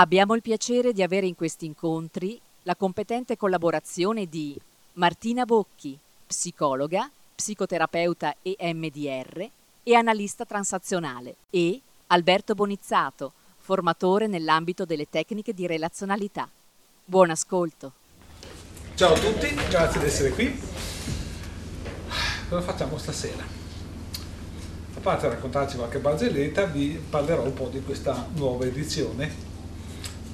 Abbiamo il piacere di avere in questi incontri la competente collaborazione di Martina Bocchi, psicologa, psicoterapeuta e MDR e analista transazionale, e Alberto Bonizzato, formatore nell'ambito delle tecniche di relazionalità. Buon ascolto. Ciao a tutti, grazie di essere qui. Cosa facciamo stasera? A parte raccontarci qualche barzelletta, vi parlerò un po' di questa nuova edizione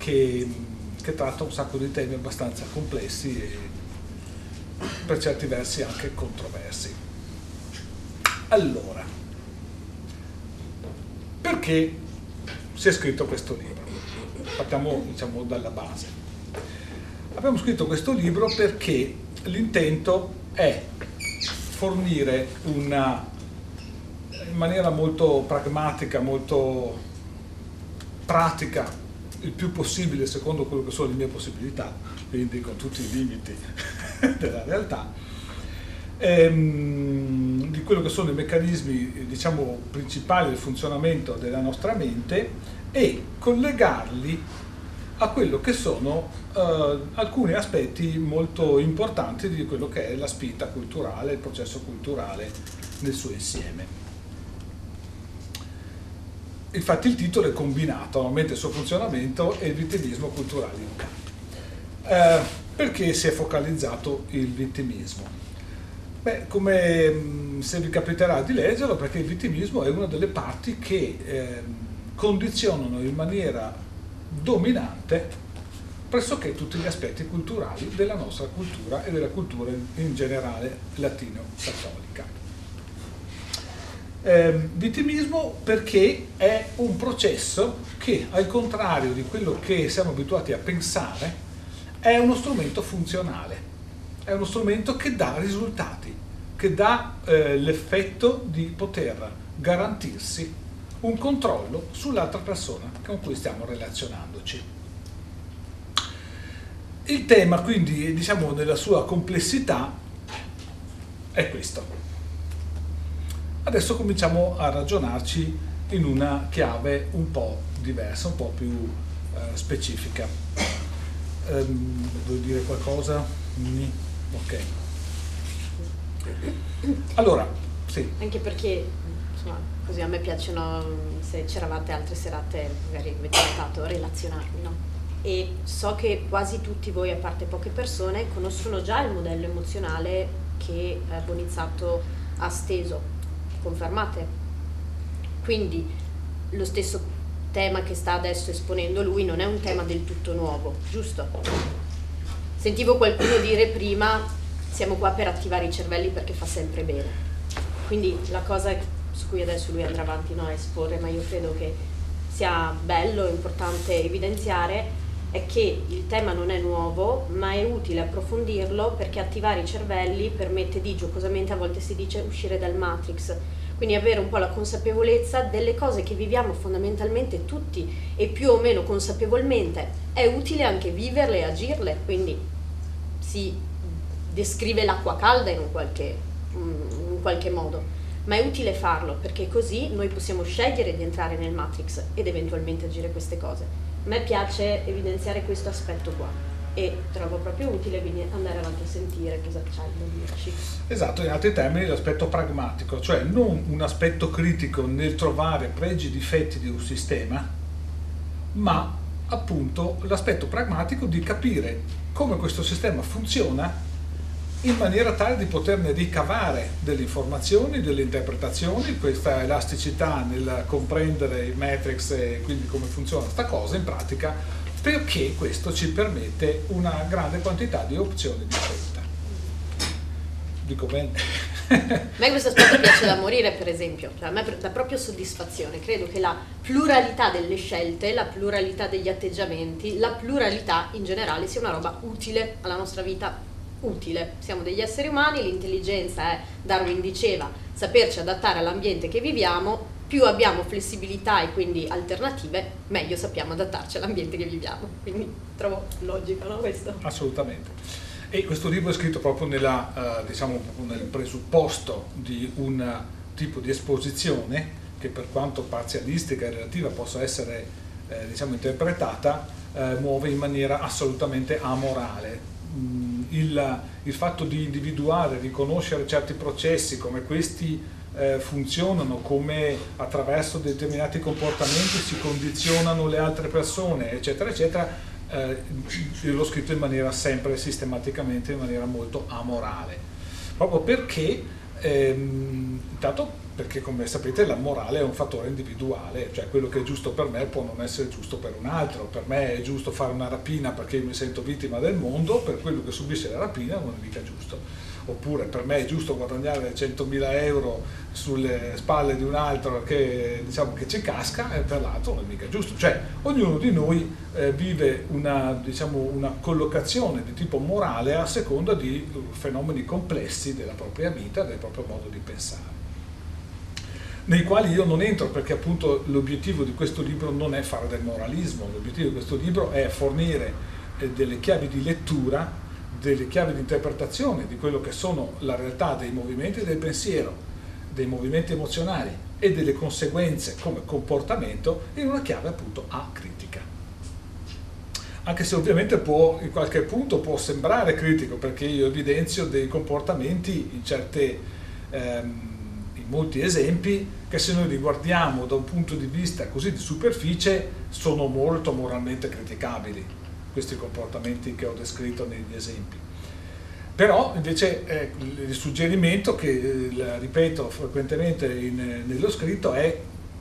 che, che tratta un sacco di temi abbastanza complessi e per certi versi anche controversi. Allora, perché si è scritto questo libro? Partiamo diciamo, dalla base. Abbiamo scritto questo libro perché l'intento è fornire una, in maniera molto pragmatica, molto pratica, il più possibile secondo quello che sono le mie possibilità, quindi con tutti i limiti della realtà, ehm, di quello che sono i meccanismi diciamo, principali del funzionamento della nostra mente e collegarli a quello che sono eh, alcuni aspetti molto importanti di quello che è la spinta culturale, il processo culturale nel suo insieme. Infatti il titolo è combinato, normalmente il suo funzionamento e il vittimismo culturale eh, perché si è focalizzato il vittimismo? Beh, come mm, se vi capiterà di leggerlo, perché il vittimismo è una delle parti che eh, condizionano in maniera dominante pressoché tutti gli aspetti culturali della nostra cultura e della cultura in generale latino-cattolica. Eh, vittimismo perché è un processo che, al contrario di quello che siamo abituati a pensare, è uno strumento funzionale, è uno strumento che dà risultati, che dà eh, l'effetto di poter garantirsi un controllo sull'altra persona con cui stiamo relazionandoci. Il tema quindi, diciamo, nella sua complessità è questo. Adesso cominciamo a ragionarci in una chiave un po' diversa, un po' più eh, specifica. Um, vuoi dire qualcosa? Ok. Allora, sì. Anche perché insomma, così a me piacciono, se c'eravate altre serate, magari avete notato, relazionarmi, no? E so che quasi tutti voi, a parte poche persone, conoscono già il modello emozionale che eh, Bonizzato ha steso confermate. Quindi lo stesso tema che sta adesso esponendo lui non è un tema del tutto nuovo, giusto? Sentivo qualcuno dire prima siamo qua per attivare i cervelli perché fa sempre bene. Quindi la cosa su cui adesso lui andrà avanti no, a esporre, ma io credo che sia bello, importante evidenziare, è che il tema non è nuovo, ma è utile approfondirlo perché attivare i cervelli permette di, giocosamente a volte si dice, uscire dal matrix, quindi avere un po' la consapevolezza delle cose che viviamo fondamentalmente tutti e più o meno consapevolmente. È utile anche viverle e agirle, quindi si descrive l'acqua calda in un qualche, in qualche modo, ma è utile farlo perché così noi possiamo scegliere di entrare nel matrix ed eventualmente agire queste cose. A me piace evidenziare questo aspetto qua e trovo proprio utile quindi andare avanti a sentire cosa c'hai da dirci. Esatto, in altri termini l'aspetto pragmatico, cioè non un aspetto critico nel trovare pregi e difetti di un sistema, ma appunto l'aspetto pragmatico di capire come questo sistema funziona in maniera tale di poterne ricavare delle informazioni, delle interpretazioni, questa elasticità nel comprendere il matrix e quindi come funziona questa cosa in pratica perché questo ci permette una grande quantità di opzioni di scelta. Dico bene. a me questo aspetto piace da morire, per esempio, cioè, a me dà proprio soddisfazione. Credo che la pluralità delle scelte, la pluralità degli atteggiamenti, la pluralità in generale sia una roba utile alla nostra vita. Utile. Siamo degli esseri umani, l'intelligenza è, Darwin diceva, saperci adattare all'ambiente che viviamo, più abbiamo flessibilità e quindi alternative, meglio sappiamo adattarci all'ambiente che viviamo. Quindi trovo logico no, questo. Assolutamente. E questo libro è scritto proprio nella, uh, diciamo, nel presupposto di un tipo di esposizione che per quanto parzialistica e relativa possa essere eh, diciamo, interpretata eh, muove in maniera assolutamente amorale. Mm, il, il, fatto di individuare, riconoscere certi processi come questi eh, funzionano, come attraverso determinati comportamenti si condizionano le altre persone, eccetera, eccetera, eh, l'ho scritto in maniera sempre sistematicamente, in maniera molto amorale, proprio perché ehm, intanto perché come sapete la morale è un fattore individuale, cioè quello che è giusto per me può non essere giusto per un altro, per me è giusto fare una rapina perché mi sento vittima del mondo, per quello che subisce la rapina non è mica giusto, oppure per me è giusto guadagnare 100.000 euro sulle spalle di un altro che, diciamo, che ci casca e per l'altro non è mica giusto, cioè ognuno di noi eh, vive una, diciamo, una collocazione di tipo morale a seconda di fenomeni complessi della propria vita, del proprio modo di pensare nei quali io non entro perché appunto l'obiettivo di questo libro non è fare del moralismo, l'obiettivo di questo libro è fornire eh, delle chiavi di lettura, delle chiavi di interpretazione di quello che sono la realtà dei movimenti del pensiero, dei movimenti emozionali e delle conseguenze come comportamento in una chiave appunto acritica. Anche se ovviamente può, in qualche punto può sembrare critico perché io evidenzio dei comportamenti in certe... Ehm, molti esempi che se noi li guardiamo da un punto di vista così di superficie sono molto moralmente criticabili, questi comportamenti che ho descritto negli esempi. Però invece eh, il suggerimento che eh, ripeto frequentemente in, nello scritto è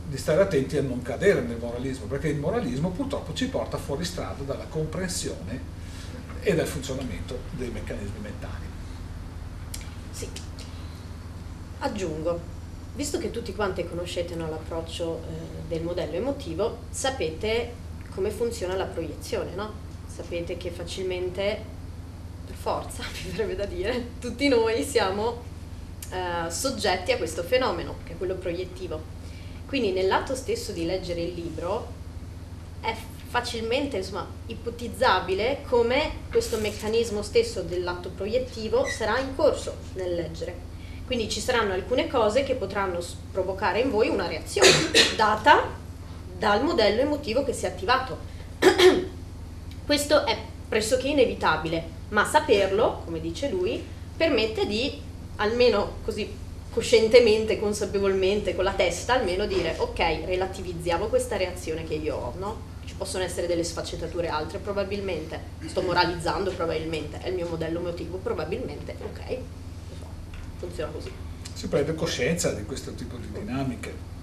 di stare attenti a non cadere nel moralismo, perché il moralismo purtroppo ci porta fuori strada dalla comprensione e dal funzionamento dei meccanismi mentali. Sì. Aggiungo, visto che tutti quanti conoscete no, l'approccio eh, del modello emotivo, sapete come funziona la proiezione, no? Sapete che facilmente, per forza, mi verrebbe da dire, tutti noi siamo eh, soggetti a questo fenomeno, che è quello proiettivo. Quindi nell'atto stesso di leggere il libro è facilmente insomma, ipotizzabile come questo meccanismo stesso dell'atto proiettivo sarà in corso nel leggere quindi ci saranno alcune cose che potranno provocare in voi una reazione data dal modello emotivo che si è attivato. Questo è pressoché inevitabile, ma saperlo, come dice lui, permette di almeno così coscientemente, consapevolmente, con la testa, almeno dire ok, relativizziamo questa reazione che io ho, no? Ci possono essere delle sfaccettature altre, probabilmente. Sto moralizzando, probabilmente. È il mio modello emotivo, probabilmente. Ok, funziona così. Si prende coscienza di questo tipo di dinamiche.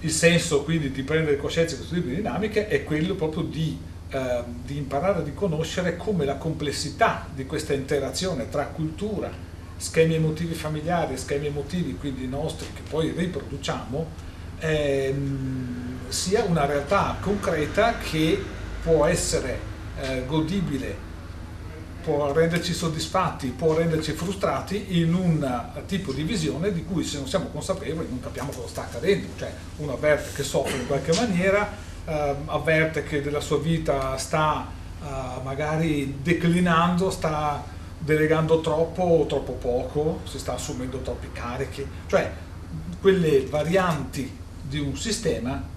Il senso quindi di prendere coscienza di questo tipo di dinamiche è quello proprio di, eh, di imparare a riconoscere come la complessità di questa interazione tra cultura, schemi emotivi familiari, schemi emotivi quindi nostri che poi riproduciamo, ehm, sia una realtà concreta che può essere eh, godibile può renderci soddisfatti, può renderci frustrati in un tipo di visione di cui se non siamo consapevoli non capiamo cosa sta accadendo, cioè uno avverte che soffre in qualche maniera, eh, avverte che della sua vita sta eh, magari declinando, sta delegando troppo o troppo poco, si sta assumendo troppi carichi, cioè quelle varianti di un sistema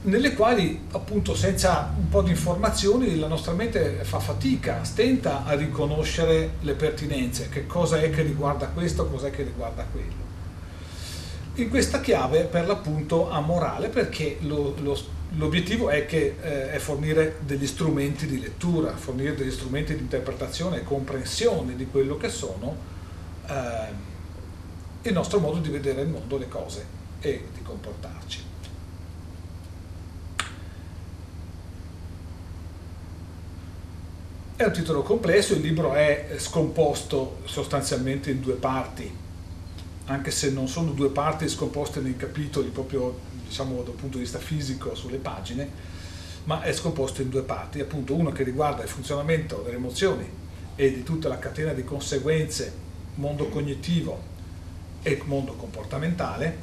nelle quali appunto senza un po' di informazioni la nostra mente fa fatica, stenta a riconoscere le pertinenze, che cosa è che riguarda questo, cosa è che riguarda quello. In questa chiave per l'appunto amorale perché lo, lo, l'obiettivo è, che, eh, è fornire degli strumenti di lettura, fornire degli strumenti di interpretazione e comprensione di quello che sono eh, il nostro modo di vedere il mondo, le cose e di comportarci. È un titolo complesso, il libro è scomposto sostanzialmente in due parti, anche se non sono due parti scomposte nei capitoli proprio diciamo dal punto di vista fisico sulle pagine, ma è scomposto in due parti, appunto uno che riguarda il funzionamento delle emozioni e di tutta la catena di conseguenze, mondo cognitivo e mondo comportamentale,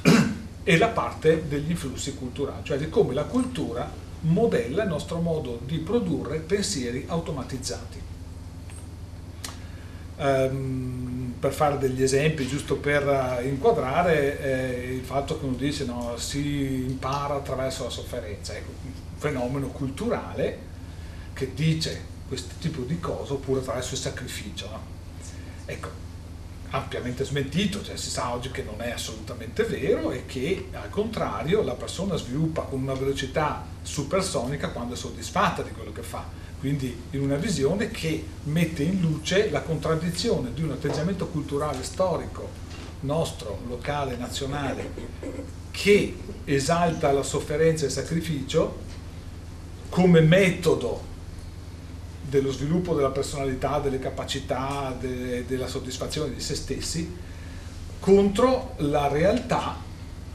e la parte degli influssi culturali, cioè di come la cultura modella il nostro modo di produrre pensieri automatizzati. Um, per fare degli esempi, giusto per inquadrare eh, il fatto che uno dice no, si impara attraverso la sofferenza, ecco, un fenomeno culturale che dice questo tipo di cose oppure attraverso il sacrificio. No? Ecco, ampiamente smentito, cioè si sa oggi che non è assolutamente vero e che al contrario la persona sviluppa con una velocità supersonica quando è soddisfatta di quello che fa, quindi in una visione che mette in luce la contraddizione di un atteggiamento culturale storico nostro, locale, nazionale, che esalta la sofferenza e il sacrificio come metodo dello sviluppo della personalità, delle capacità, de, della soddisfazione di se stessi, contro la realtà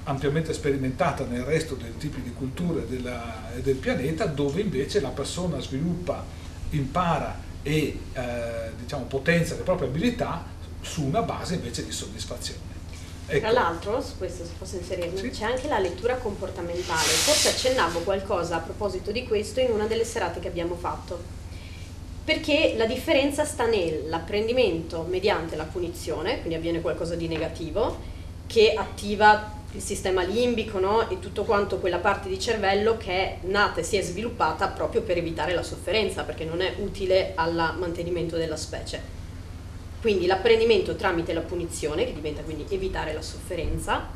ampiamente sperimentata nel resto dei tipi di culture della, del pianeta, dove invece la persona sviluppa, impara e eh, diciamo, potenzia le proprie abilità su una base invece di soddisfazione. Ecco. Tra l'altro, su questo se posso inserirmi, sì. c'è anche la lettura comportamentale. Forse accennavo qualcosa a proposito di questo in una delle serate che abbiamo fatto perché la differenza sta nell'apprendimento mediante la punizione, quindi avviene qualcosa di negativo, che attiva il sistema limbico no? e tutto quanto quella parte di cervello che è nata e si è sviluppata proprio per evitare la sofferenza, perché non è utile al mantenimento della specie. Quindi l'apprendimento tramite la punizione, che diventa quindi evitare la sofferenza,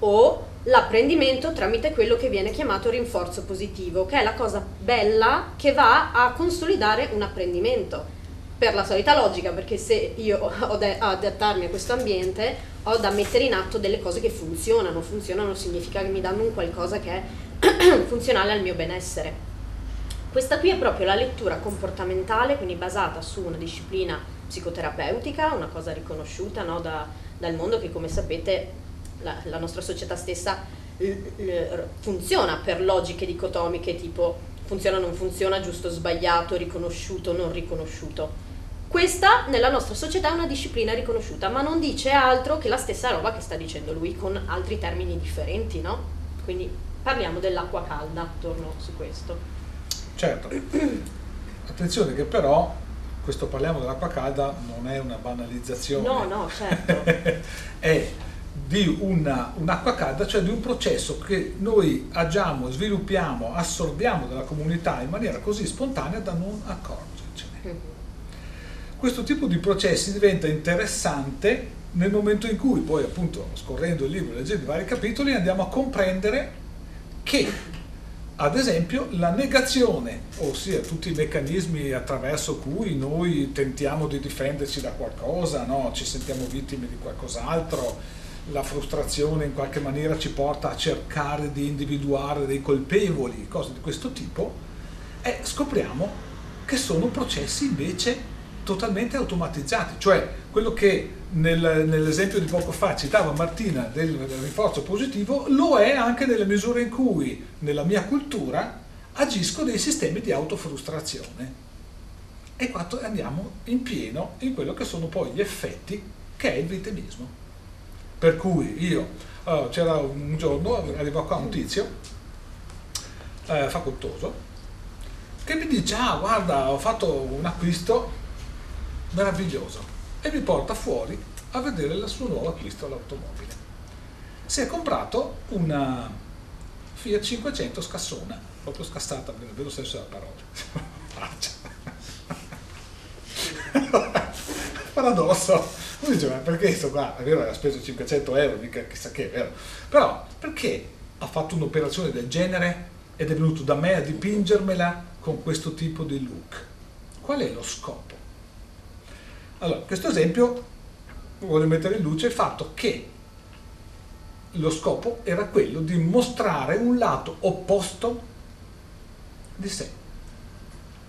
o l'apprendimento tramite quello che viene chiamato rinforzo positivo, che è la cosa bella che va a consolidare un apprendimento. Per la solita logica, perché se io ho da adattarmi a questo ambiente, ho da mettere in atto delle cose che funzionano. Funzionano significa che mi danno un qualcosa che è funzionale al mio benessere. Questa qui è proprio la lettura comportamentale, quindi basata su una disciplina psicoterapeutica, una cosa riconosciuta no, da, dal mondo che come sapete la, la nostra società stessa funziona per logiche dicotomiche tipo funziona non funziona, giusto sbagliato, riconosciuto non riconosciuto. Questa nella nostra società è una disciplina riconosciuta, ma non dice altro che la stessa roba che sta dicendo lui con altri termini differenti, no? Quindi parliamo dell'acqua calda, torno su questo. Certo. Attenzione che però questo parliamo dell'acqua calda non è una banalizzazione. No, no, certo. è di una, un'acqua calda, cioè di un processo che noi agiamo, sviluppiamo, assorbiamo dalla comunità in maniera così spontanea da non accorgercene. Mm-hmm. Questo tipo di processi diventa interessante nel momento in cui poi appunto scorrendo il libro, leggendo i vari capitoli, andiamo a comprendere che ad esempio la negazione, ossia tutti i meccanismi attraverso cui noi tentiamo di difenderci da qualcosa, no? ci sentiamo vittime di qualcos'altro, la frustrazione in qualche maniera ci porta a cercare di individuare dei colpevoli, cose di questo tipo, e scopriamo che sono processi invece totalmente automatizzati, cioè quello che nel, nell'esempio di poco fa citava Martina del, del rinforzo positivo, lo è anche nelle misure in cui nella mia cultura agisco dei sistemi di autofrustrazione. E qua andiamo in pieno in quello che sono poi gli effetti che è il vittimismo. Per cui io, allora, c'era un giorno, arriva qua un tizio, eh, facoltoso, che mi dice, ah guarda, ho fatto un acquisto meraviglioso e mi porta fuori a vedere il suo nuovo acquisto all'automobile. Si è comprato una Fiat 500 scassona, proprio scassata nel vero senso della parola. Paradosso uno dice, ma perché sto qua? È vero, ha speso 500 euro, mica chissà che, è vero. Però, perché ha fatto un'operazione del genere ed è venuto da me a dipingermela con questo tipo di look? Qual è lo scopo? Allora, questo esempio voglio mettere in luce il fatto che lo scopo era quello di mostrare un lato opposto di sé.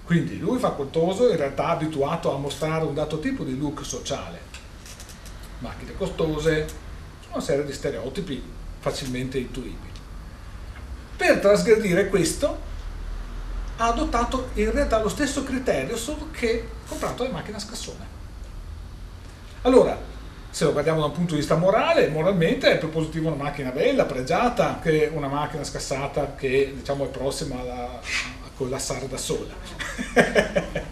Quindi lui facoltoso in realtà abituato a mostrare un dato tipo di look sociale, macchine costose, una serie di stereotipi facilmente intuibili. Per trasgredire questo ha adottato in realtà lo stesso criterio solo che comprato le macchine a scassone. Allora, se lo guardiamo da un punto di vista morale, moralmente è più positivo una macchina bella, pregiata, che una macchina scassata che diciamo è prossima a collassare da sola.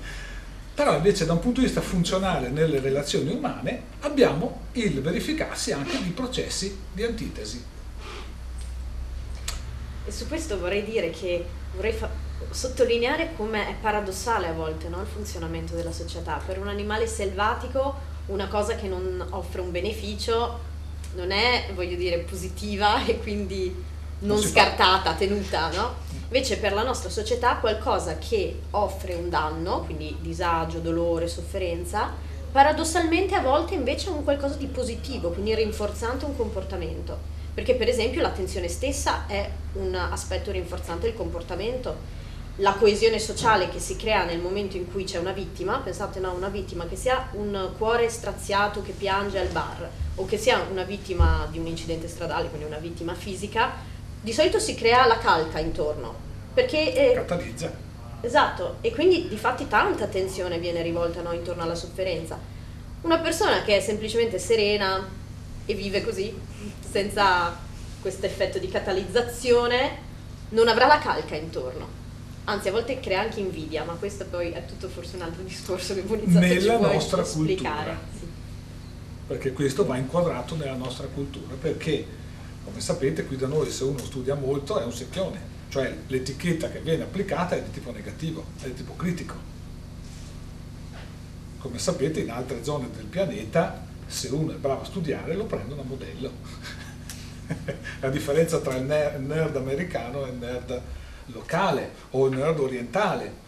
Però invece da un punto di vista funzionale nelle relazioni umane abbiamo il verificarsi anche di processi di antitesi. E su questo vorrei dire che vorrei fa- sottolineare come è paradossale a volte no? il funzionamento della società. Per un animale selvatico una cosa che non offre un beneficio non è, voglio dire, positiva e quindi non, non scartata, fa. tenuta, no? Invece per la nostra società qualcosa che offre un danno, quindi disagio, dolore, sofferenza, paradossalmente a volte invece è un qualcosa di positivo, quindi rinforzante un comportamento. Perché per esempio l'attenzione stessa è un aspetto rinforzante del comportamento. La coesione sociale che si crea nel momento in cui c'è una vittima, pensate no, una vittima che sia un cuore straziato che piange al bar o che sia una vittima di un incidente stradale, quindi una vittima fisica, di solito si crea la calca intorno. Perché... Eh, Catalizza. Esatto, e quindi di fatti tanta attenzione viene rivolta no, intorno alla sofferenza. Una persona che è semplicemente serena e vive così, senza questo effetto di catalizzazione, non avrà la calca intorno. Anzi, a volte crea anche invidia, ma questo poi è tutto forse un altro discorso che Bonizzato Nella nostra cultura. Sì. Perché questo va inquadrato nella nostra cultura, perché come sapete qui da noi se uno studia molto è un secchione, cioè l'etichetta che viene applicata è di tipo negativo, è di tipo critico. Come sapete in altre zone del pianeta se uno è bravo a studiare lo prendono a modello. La differenza tra il nerd americano e il nerd locale o il nerd orientale.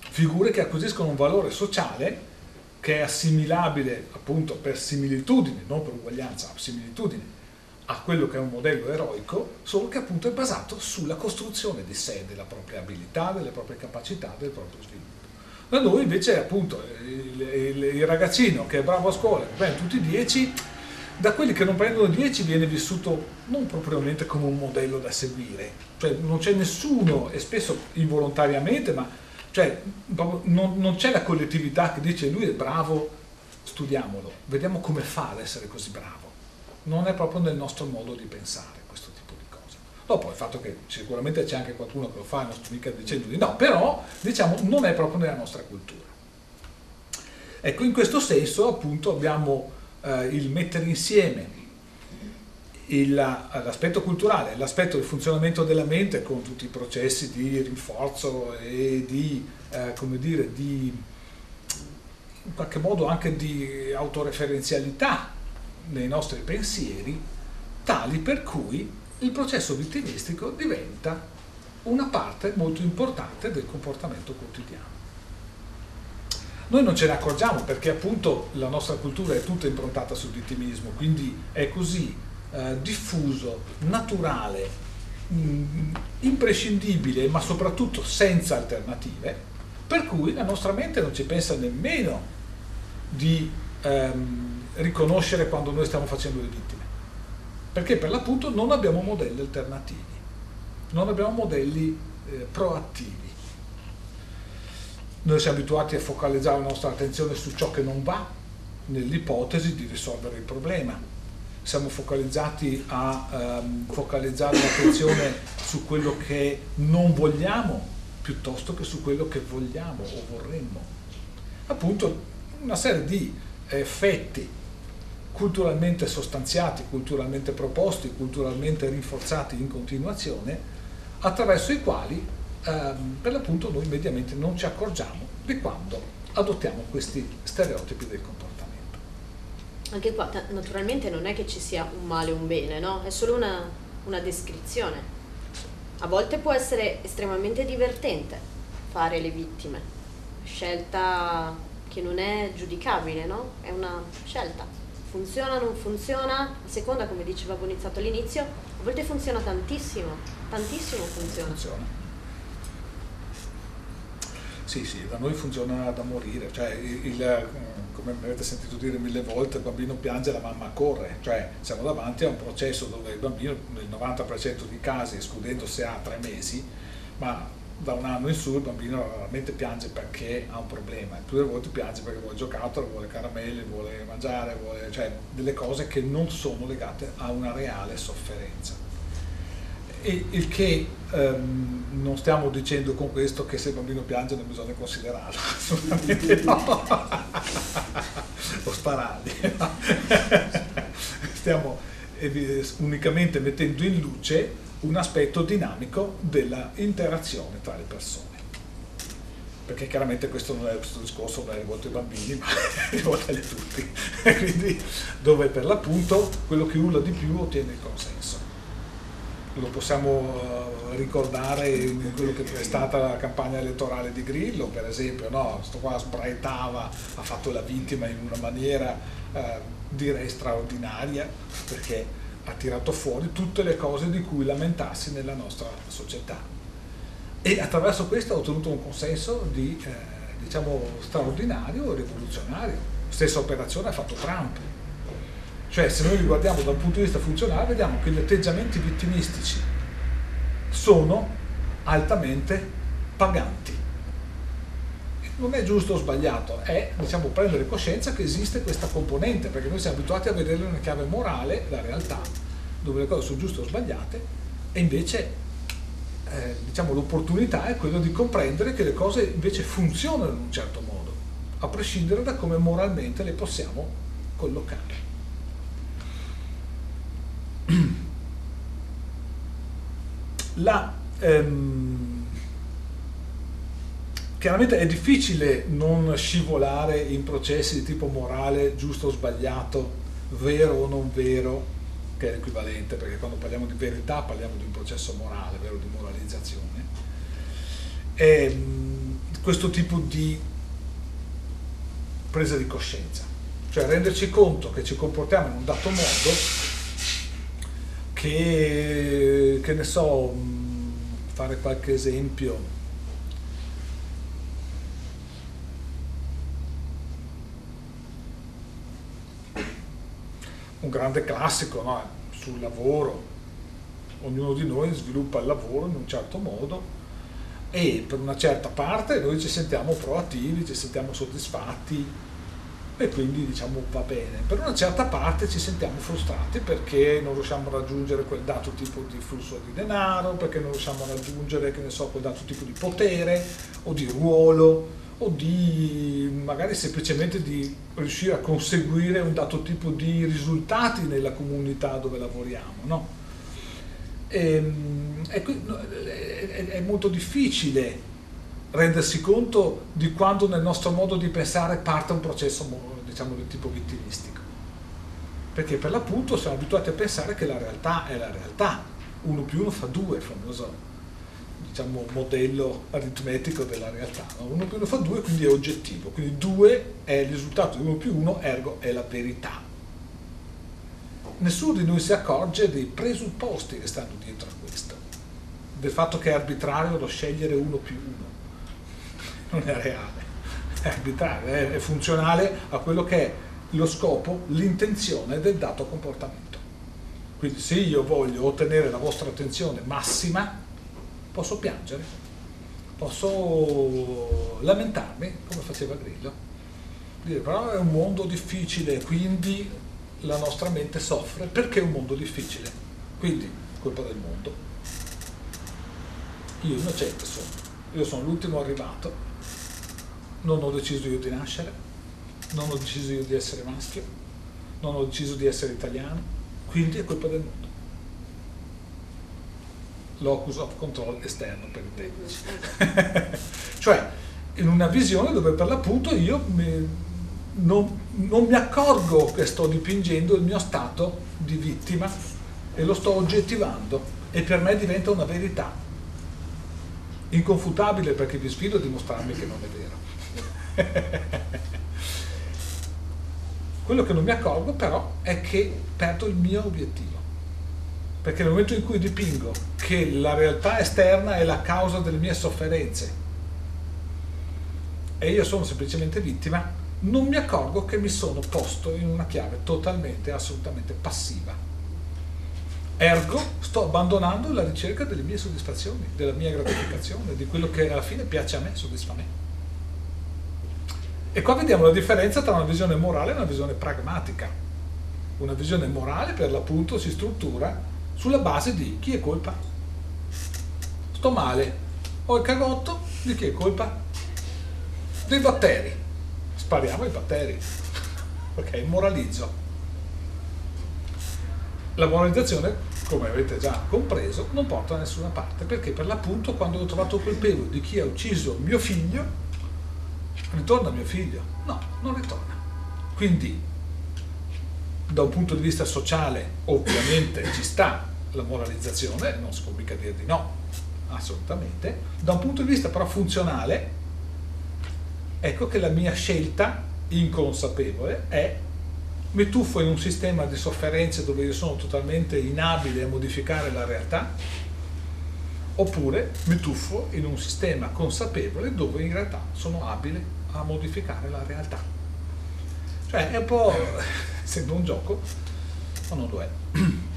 Figure che acquisiscono un valore sociale che è assimilabile appunto per similitudine, non per uguaglianza, similitudine a quello che è un modello eroico, solo che appunto è basato sulla costruzione di sé, della propria abilità, delle proprie capacità, del proprio sviluppo. Da noi invece appunto il, il, il ragazzino che è bravo a scuola, che prende tutti i 10, da quelli che non prendono 10 viene vissuto non propriamente come un modello da seguire, cioè non c'è nessuno, e spesso involontariamente, ma cioè, non, non c'è la collettività che dice lui è bravo, studiamolo, vediamo come fa ad essere così bravo non è proprio nel nostro modo di pensare questo tipo di cose. Dopo il fatto che sicuramente c'è anche qualcuno che lo fa, non sto mica dicendo di no, però diciamo non è proprio nella nostra cultura. Ecco, in questo senso appunto abbiamo eh, il mettere insieme il, l'aspetto culturale, l'aspetto del funzionamento della mente con tutti i processi di rinforzo e di, eh, come dire, di in qualche modo anche di autoreferenzialità nei nostri pensieri tali per cui il processo vittimistico diventa una parte molto importante del comportamento quotidiano. Noi non ce ne accorgiamo perché appunto la nostra cultura è tutta improntata sul vittimismo, quindi è così eh, diffuso, naturale, mh, mm, imprescindibile, ma soprattutto senza alternative, per cui la nostra mente non ci pensa nemmeno di ehm, riconoscere quando noi stiamo facendo le vittime, perché per l'appunto non abbiamo modelli alternativi, non abbiamo modelli eh, proattivi. Noi siamo abituati a focalizzare la nostra attenzione su ciò che non va, nell'ipotesi di risolvere il problema. Siamo focalizzati a ehm, focalizzare l'attenzione su quello che non vogliamo piuttosto che su quello che vogliamo o vorremmo. Appunto una serie di effetti culturalmente sostanziati, culturalmente proposti, culturalmente rinforzati in continuazione, attraverso i quali ehm, per l'appunto noi mediamente non ci accorgiamo di quando adottiamo questi stereotipi del comportamento. Anche qua naturalmente non è che ci sia un male o un bene, no? è solo una, una descrizione. A volte può essere estremamente divertente fare le vittime, scelta che non è giudicabile, no? È una scelta funziona, non funziona, a seconda come diceva Bonizzato all'inizio, a volte funziona tantissimo, tantissimo funziona. funziona. Sì, sì, da noi funziona da morire, cioè il, il, come avete sentito dire mille volte, il bambino piange, la mamma corre, cioè siamo davanti a un processo dove il bambino nel 90% dei casi, escludendo se ha tre mesi, ma da un anno in su il bambino veramente piange perché ha un problema, il più delle volte piange perché vuole giocattolo, vuole caramelle, vuole mangiare, vuole, cioè delle cose che non sono legate a una reale sofferenza. il che ehm, non stiamo dicendo con questo che se il bambino piange non bisogna considerarlo, assolutamente no, o sparargli. Stiamo unicamente mettendo in luce un aspetto dinamico della interazione tra le persone. Perché chiaramente questo non è questo discorso non è rivolto ai bambini, ma è rivolto a tutti. Quindi dove per l'appunto quello che urla di più ottiene il consenso lo possiamo eh, ricordare in quello che è stata la campagna elettorale di Grillo, per esempio, no? sto qua sbraitava, ha fatto la vittima in una maniera eh, direi straordinaria, perché ha tirato fuori tutte le cose di cui lamentarsi nella nostra società. E attraverso questo ha ottenuto un consenso di, eh, diciamo, straordinario, rivoluzionario. Stessa operazione ha fatto Trump, cioè se noi li guardiamo dal punto di vista funzionale vediamo che gli atteggiamenti vittimistici sono altamente paganti. Non è giusto o sbagliato, è diciamo, prendere coscienza che esiste questa componente, perché noi siamo abituati a vederla in una chiave morale, la realtà, dove le cose sono giuste o sbagliate, e invece eh, diciamo, l'opportunità è quella di comprendere che le cose invece funzionano in un certo modo, a prescindere da come moralmente le possiamo collocare. La, ehm, chiaramente è difficile non scivolare in processi di tipo morale, giusto o sbagliato, vero o non vero, che è l'equivalente, perché quando parliamo di verità parliamo di un processo morale, vero, di moralizzazione. E, ehm, questo tipo di presa di coscienza, cioè renderci conto che ci comportiamo in un dato modo che, che ne so, fare qualche esempio. Un grande classico no? sul lavoro, ognuno di noi sviluppa il lavoro in un certo modo e per una certa parte noi ci sentiamo proattivi, ci sentiamo soddisfatti, e quindi diciamo va bene. Per una certa parte ci sentiamo frustrati perché non riusciamo a raggiungere quel dato tipo di flusso di denaro, perché non riusciamo a raggiungere che ne so, quel dato tipo di potere o di ruolo o di magari semplicemente di riuscire a conseguire un dato tipo di risultati nella comunità dove lavoriamo. No? Ehm, e, è, è molto difficile rendersi conto di quando nel nostro modo di pensare parte un processo diciamo del tipo vittimistico perché per l'appunto siamo abituati a pensare che la realtà è la realtà 1 più 1 fa 2 il famoso diciamo, modello aritmetico della realtà 1 no? più 1 fa 2 quindi è oggettivo. Quindi 2 è il risultato di 1 più 1 ergo è la verità. Nessuno di noi si accorge dei presupposti che stanno dietro a questo. Del fatto che è arbitrario lo scegliere 1 più 1 non è reale, è arbitrario, è funzionale a quello che è lo scopo, l'intenzione del dato comportamento. Quindi se io voglio ottenere la vostra attenzione massima, posso piangere, posso lamentarmi, come faceva Grillo, dire però è un mondo difficile, quindi la nostra mente soffre. Perché è un mondo difficile, quindi colpa del mondo. Io innocente sono, io sono l'ultimo arrivato, non ho deciso io di nascere, non ho deciso io di essere maschio, non ho deciso di essere italiano, quindi è colpa del mondo. Locus of control esterno per i tecnici. cioè, in una visione dove per l'appunto io mi, non, non mi accorgo che sto dipingendo il mio stato di vittima e lo sto oggettivando e per me diventa una verità inconfutabile perché vi sfido a dimostrarmi che non è vero. Quello che non mi accorgo però è che perdo il mio obiettivo. Perché nel momento in cui dipingo che la realtà esterna è la causa delle mie sofferenze e io sono semplicemente vittima, non mi accorgo che mi sono posto in una chiave totalmente, assolutamente passiva. Ergo sto abbandonando la ricerca delle mie soddisfazioni, della mia gratificazione, di quello che alla fine piace a me, soddisfa me. E qua vediamo la differenza tra una visione morale e una visione pragmatica. Una visione morale per l'appunto si struttura sulla base di chi è colpa sto male, ho il cagotto, di chi è colpa? Dei batteri. Spariamo ai batteri. Ok, moralizzo. La moralizzazione, come avete già compreso, non porta da nessuna parte, perché per l'appunto quando ho trovato colpevole di chi ha ucciso mio figlio, ritorna mio figlio. No, non ritorna. Quindi, da un punto di vista sociale, ovviamente ci sta la moralizzazione, non si può mica dire di no, assolutamente. Da un punto di vista però funzionale, ecco che la mia scelta inconsapevole è mi tuffo in un sistema di sofferenze dove io sono totalmente inabile a modificare la realtà, oppure mi tuffo in un sistema consapevole dove in realtà sono abile a modificare la realtà. Cioè è un po', sembra un gioco, ma non lo è.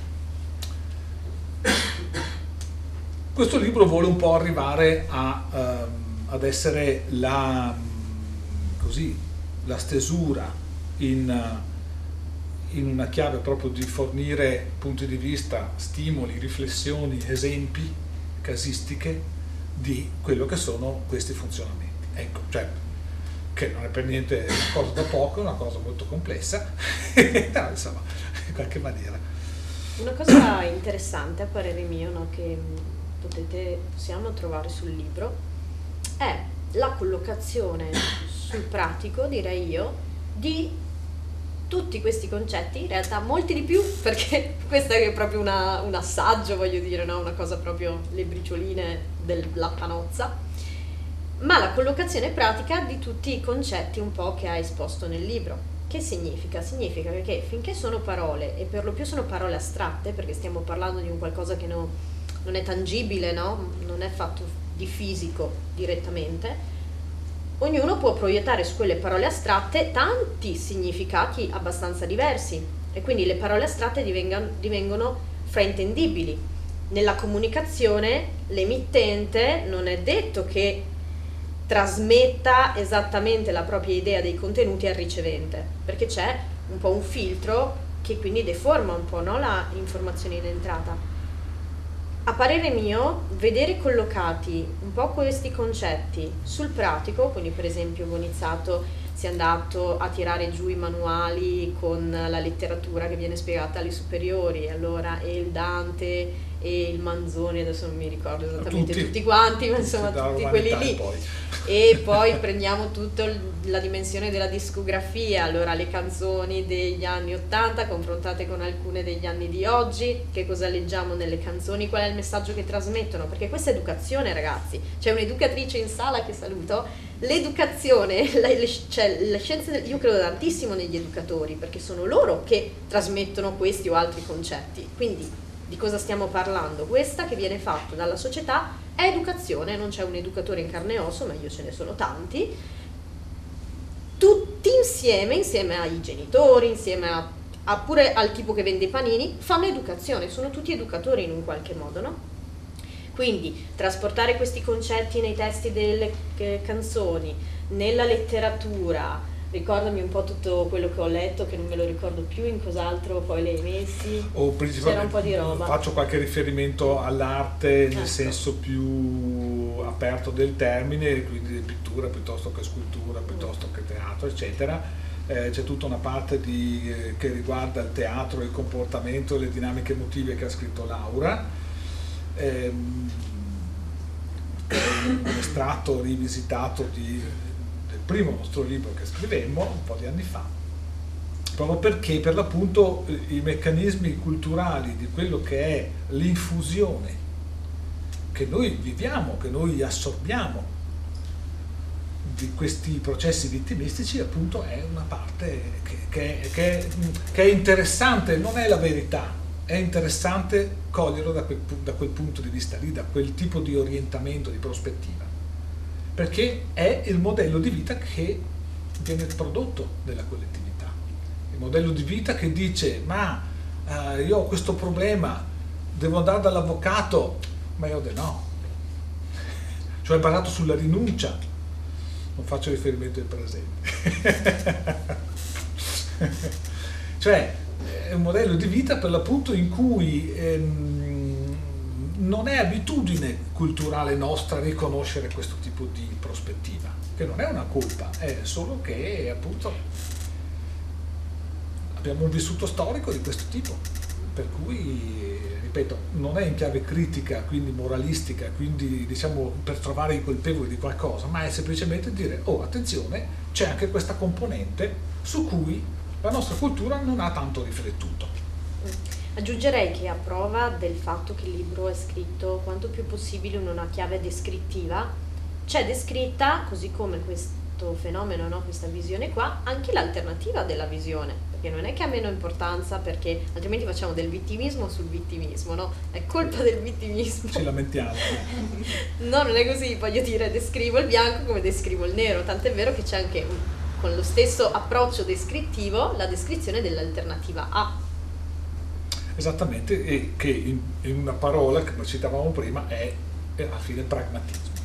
Questo libro vuole un po' arrivare a, um, ad essere la, così, la stesura in, in una chiave proprio di fornire punti di vista, stimoli, riflessioni, esempi, casistiche di quello che sono questi funzionamenti. Ecco, cioè, che non è per niente una cosa da poco, è una cosa molto complessa, però insomma, in qualche maniera. Una cosa interessante a parere mio, no, che potete, possiamo trovare sul libro, è la collocazione sul pratico, direi io, di tutti questi concetti, in realtà molti di più, perché questo è proprio una, un assaggio, voglio dire, no? una cosa proprio le bricioline della panozza, ma la collocazione pratica di tutti i concetti un po' che ha esposto nel libro. Che significa? Significa che finché sono parole, e per lo più sono parole astratte, perché stiamo parlando di un qualcosa che non, non è tangibile, no? non è fatto di fisico direttamente, ognuno può proiettare su quelle parole astratte tanti significati abbastanza diversi e quindi le parole astratte divengono, divengono fraintendibili. Nella comunicazione l'emittente non è detto che trasmetta esattamente la propria idea dei contenuti al ricevente, perché c'è un po' un filtro che quindi deforma un po' no, la informazione in entrata. A parere mio, vedere collocati un po' questi concetti sul pratico, quindi per esempio Bonizzato si è andato a tirare giù i manuali con la letteratura che viene spiegata alle superiori, allora e il Dante e il Manzoni, adesso non mi ricordo esattamente tutti, tutti quanti, ma insomma tutti quelli lì. Poi. E poi prendiamo tutta la dimensione della discografia, allora le canzoni degli anni 80 confrontate con alcune degli anni di oggi, che cosa leggiamo nelle canzoni, qual è il messaggio che trasmettono, perché questa è educazione ragazzi, c'è un'educatrice in sala che saluto, l'educazione, la, le, cioè le scienze, io credo tantissimo negli educatori, perché sono loro che trasmettono questi o altri concetti, quindi di cosa stiamo parlando? Questa che viene fatta dalla società è educazione, non c'è un educatore in carne e osso, ma io ce ne sono tanti, tutti insieme, insieme ai genitori, insieme a, a pure al tipo che vende i panini, fanno educazione, sono tutti educatori in un qualche modo, no? Quindi trasportare questi concetti nei testi delle eh, canzoni, nella letteratura, ricordami un po' tutto quello che ho letto, che non me lo ricordo più, in cos'altro poi le hai messi. O C'era un po' di roba. Faccio qualche riferimento all'arte nel ecco. senso più aperto del termine, quindi pittura piuttosto che scultura, piuttosto che teatro, eccetera. Eh, c'è tutta una parte di, eh, che riguarda il teatro, il comportamento, le dinamiche emotive che ha scritto Laura. Eh, un estratto rivisitato di primo nostro libro che scrivemmo un po' di anni fa, proprio perché per l'appunto i meccanismi culturali di quello che è l'infusione che noi viviamo, che noi assorbiamo di questi processi vittimistici appunto è una parte che, che, che, che, è interessante, non è la verità, è interessante coglierlo da quel, da quel punto di vista lì, da quel tipo di orientamento, di prospettiva perché è il modello di vita che viene prodotto della collettività. Il modello di vita che dice ma eh, io ho questo problema, devo andare dall'avvocato, ma io dico no. Ci ho sulla rinuncia, non faccio riferimento al presente. cioè è un modello di vita per l'appunto in cui ehm, non è abitudine culturale nostra riconoscere questo tipo di prospettiva, che non è una colpa, è solo che appunto abbiamo un vissuto storico di questo tipo, per cui, ripeto, non è in chiave critica, quindi moralistica, quindi diciamo per trovare i colpevoli di qualcosa, ma è semplicemente dire, oh attenzione, c'è anche questa componente su cui la nostra cultura non ha tanto riflettuto. Aggiungerei che a prova del fatto che il libro è scritto quanto più possibile in una chiave descrittiva, c'è descritta, così come questo fenomeno, no? questa visione qua, anche l'alternativa della visione, perché non è che ha meno importanza perché altrimenti facciamo del vittimismo sul vittimismo, no? È colpa del vittimismo. Ci lamentiamo. no, non è così, voglio dire, descrivo il bianco come descrivo il nero, tant'è vero che c'è anche con lo stesso approccio descrittivo la descrizione dell'alternativa A Esattamente, e che in, in una parola che citavamo prima è, è alla fine pragmatismo.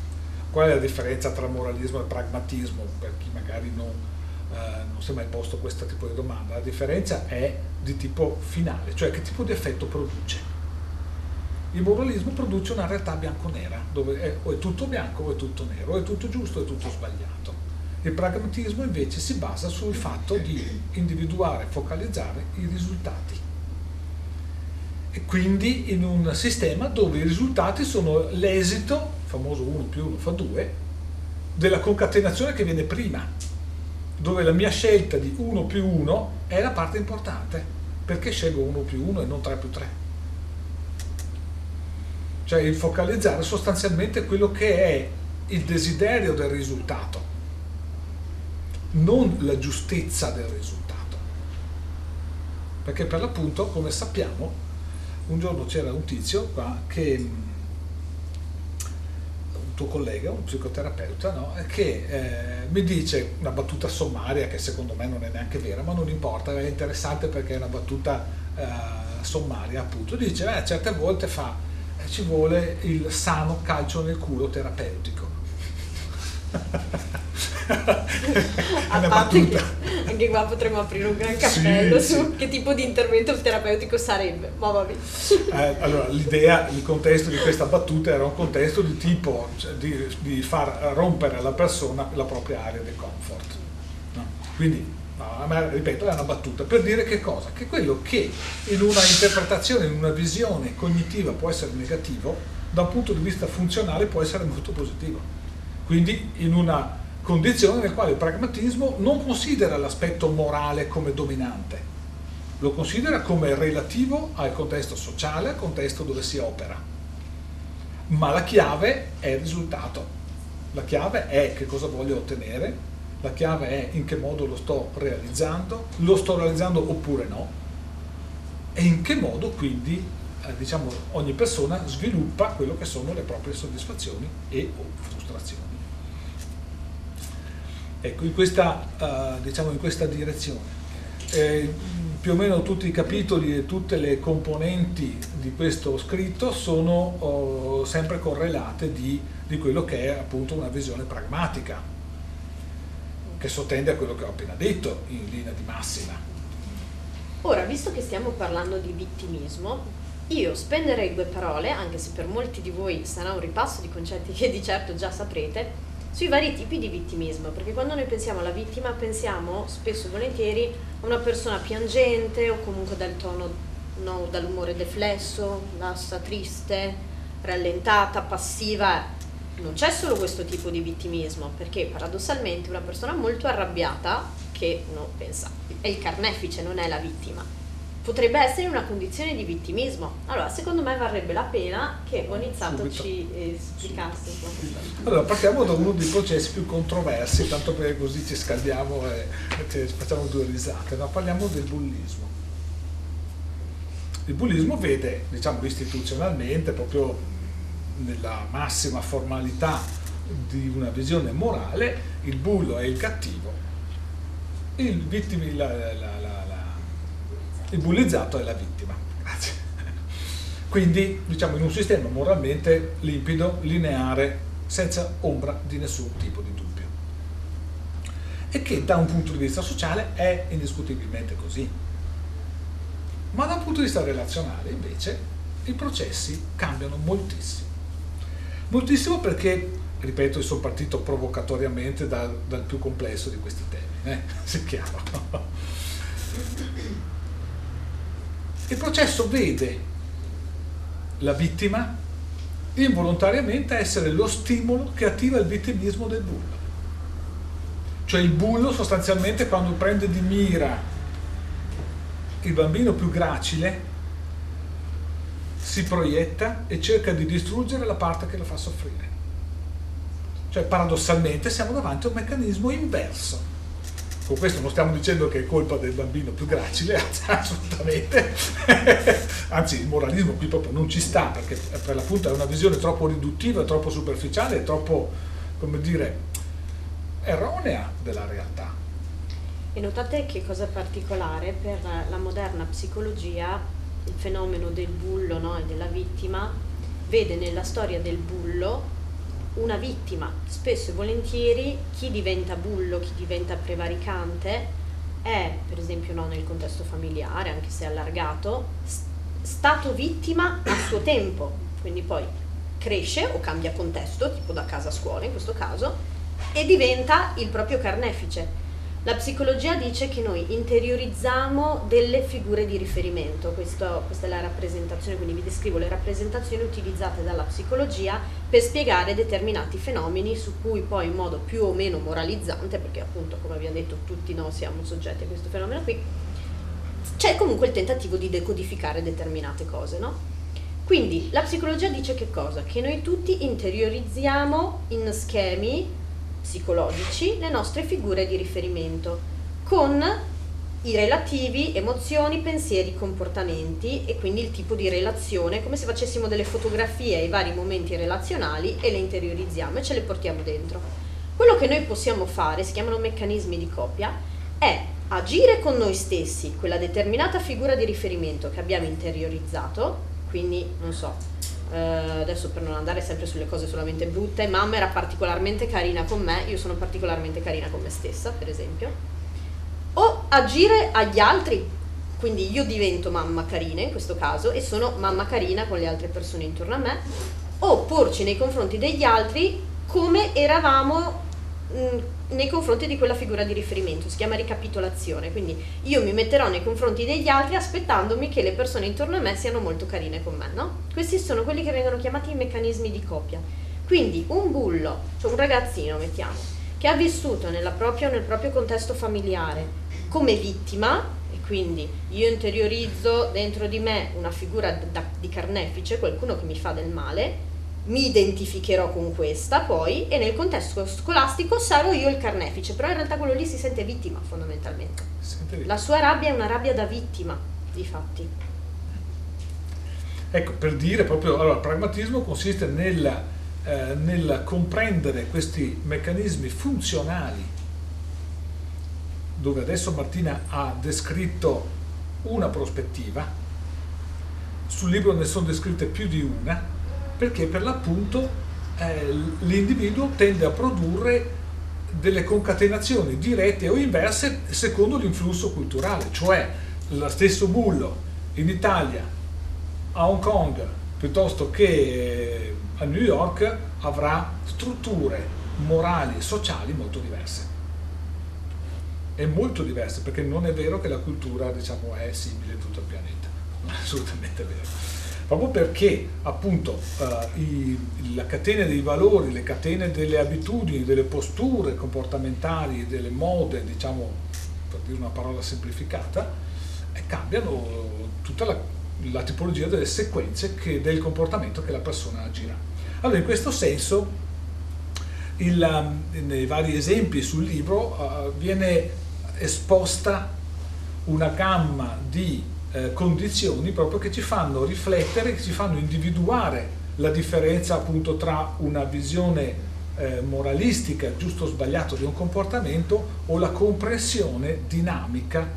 Qual è la differenza tra moralismo e pragmatismo? Per chi magari non, eh, non si è mai posto questo tipo di domanda, la differenza è di tipo finale, cioè che tipo di effetto produce. Il moralismo produce una realtà bianco-nera, dove è, o è tutto bianco o è tutto nero, o è tutto giusto o è tutto sbagliato. Il pragmatismo invece si basa sul fatto di individuare, focalizzare i risultati quindi in un sistema dove i risultati sono l'esito, famoso 1 più 1 fa 2, della concatenazione che viene prima, dove la mia scelta di 1 più 1 è la parte importante, perché scelgo 1 più 1 e non 3 più 3. Cioè il focalizzare sostanzialmente quello che è il desiderio del risultato, non la giustezza del risultato. Perché per l'appunto, come sappiamo, un giorno c'era un tizio qua che un tuo collega, un psicoterapeuta, no? che eh, mi dice una battuta sommaria che secondo me non è neanche vera, ma non importa, è interessante perché è una battuta eh, sommaria appunto. Dice, eh, certe volte fa, eh, ci vuole il sano calcio nel culo terapeutico. a parte che anche qua potremmo aprire un gran cappello sì, su sì. che tipo di intervento terapeutico sarebbe ma vabbè eh, allora l'idea il contesto di questa battuta era un contesto di tipo cioè, di, di, far rompere alla persona la propria area di comfort no? quindi no, ma, ripeto è una battuta per dire che cosa? che quello che in una interpretazione in una visione cognitiva può essere negativo da un punto di vista funzionale può essere molto positivo quindi in una condizione nel quale il pragmatismo non considera l'aspetto morale come dominante, lo considera come relativo al contesto sociale, al contesto dove si opera. Ma la chiave è il risultato, la chiave è che cosa voglio ottenere, la chiave è in che modo lo sto realizzando, lo sto realizzando oppure no, e in che modo quindi eh, diciamo, ogni persona sviluppa quello che sono le proprie soddisfazioni e o frustrazioni. Ecco, in questa, uh, diciamo in questa direzione. Eh, più o meno tutti i capitoli e tutte le componenti di questo scritto sono oh, sempre correlate di, di, quello che è appunto una visione pragmatica, che sottende a quello che ho appena detto in linea di massima. Ora, visto che stiamo parlando di vittimismo, io spenderei due parole, anche se per molti di voi sarà un ripasso di concetti che di certo già saprete, sui vari tipi di vittimismo, perché quando noi pensiamo alla vittima pensiamo spesso e volentieri a una persona piangente o comunque dal tono, no, dall'umore deflesso, bassa, triste, rallentata, passiva. Non c'è solo questo tipo di vittimismo, perché paradossalmente una persona molto arrabbiata, che no, pensa, è il carnefice, non è la vittima, potrebbe essere una condizione di vittimismo. Allora, secondo me varrebbe la pena che Bonizzato ci eh, spiegasse un po' Allora, partiamo da uno dei processi più controversi, tanto perché così ci scaldiamo e, facciamo due risate, no? parliamo del bullismo. Il bullismo vede, diciamo istituzionalmente, proprio nella massima formalità di una visione morale, il bullo è il cattivo, il vittimi, la, la, la il bullizzato è la vittima. Grazie. Quindi, diciamo, in un sistema moralmente limpido, lineare, senza ombra di nessun tipo di dubbio. E che da un punto di vista sociale è indiscutibilmente così. Ma da un punto di vista relazionale, invece, i processi cambiano moltissimo. Moltissimo perché, ripeto, sono partito provocatoriamente dal, dal più complesso di questi temi, eh? se chiaro. Il processo vede la vittima involontariamente essere lo stimolo che attiva il vittimismo del bullo. Cioè il bullo sostanzialmente quando prende di mira il bambino più gracile si proietta e cerca di distruggere la parte che lo fa soffrire. Cioè paradossalmente siamo davanti a un meccanismo inverso. Con questo non stiamo dicendo che è colpa del bambino più gracile, assolutamente. Anzi, il moralismo qui proprio non ci sta, perché per l'appunto è una visione troppo riduttiva, troppo superficiale, troppo, come dire, erronea della realtà. E notate che cosa particolare per la moderna psicologia il fenomeno del bullo no, e della vittima vede nella storia del bullo una vittima. Spesso e volentieri chi diventa bullo, chi diventa prevaricante è, per esempio no, nel contesto familiare, anche se allargato, stato vittima a suo tempo, quindi poi cresce o cambia contesto, tipo da casa a scuola in questo caso, e diventa il proprio carnefice. La psicologia dice che noi interiorizziamo delle figure di riferimento, Questo, questa è la rappresentazione, quindi vi descrivo le rappresentazioni utilizzate dalla psicologia per spiegare determinati fenomeni su cui poi in modo più o meno moralizzante, perché appunto come abbiamo detto tutti noi siamo soggetti a questo fenomeno qui, c'è comunque il tentativo di decodificare determinate cose, no? Quindi la psicologia dice che cosa? Che noi tutti interiorizziamo in schemi psicologici le nostre figure di riferimento con i relativi emozioni, pensieri, comportamenti e quindi il tipo di relazione, come se facessimo delle fotografie ai vari momenti relazionali e le interiorizziamo e ce le portiamo dentro. Quello che noi possiamo fare, si chiamano meccanismi di coppia, è agire con noi stessi quella determinata figura di riferimento che abbiamo interiorizzato, quindi non so, eh, adesso per non andare sempre sulle cose solamente brutte, mamma era particolarmente carina con me, io sono particolarmente carina con me stessa, per esempio, o agire agli altri, quindi io divento mamma carina in questo caso e sono mamma carina con le altre persone intorno a me, o porci nei confronti degli altri come eravamo mh, nei confronti di quella figura di riferimento, si chiama ricapitolazione, quindi io mi metterò nei confronti degli altri aspettandomi che le persone intorno a me siano molto carine con me, no? Questi sono quelli che vengono chiamati i meccanismi di coppia. Quindi un bullo, cioè un ragazzino, mettiamo, che ha vissuto proprio, nel proprio contesto familiare come vittima, e quindi io interiorizzo dentro di me una figura di carnefice, qualcuno che mi fa del male, mi identificherò con questa poi e nel contesto scolastico sarò io il carnefice, però in realtà quello lì si sente vittima fondamentalmente. Sente vittima. La sua rabbia è una rabbia da vittima, di fatti. Ecco, per dire proprio, allora, il pragmatismo consiste nel, eh, nel comprendere questi meccanismi funzionali, dove adesso Martina ha descritto una prospettiva, sul libro ne sono descritte più di una, perché per l'appunto eh, l'individuo tende a produrre delle concatenazioni dirette o inverse secondo l'influsso culturale, cioè lo stesso bullo in Italia, a Hong Kong, piuttosto che eh, a New York, avrà strutture morali e sociali molto diverse. È molto diverse perché non è vero che la cultura diciamo, è simile in tutto il pianeta, non è assolutamente vero proprio perché appunto eh, i, la catena dei valori, le catene delle abitudini, delle posture comportamentali, delle mode, diciamo per dire una parola semplificata, eh, cambiano tutta la, la, tipologia delle sequenze che, del comportamento che la persona agirà. Allora in questo senso il, um, nei vari esempi sul libro uh, viene esposta una gamma di eh, condizioni proprio che ci fanno riflettere, che ci fanno individuare la differenza appunto tra una visione eh, moralistica, giusto o sbagliato di un comportamento o la comprensione dinamica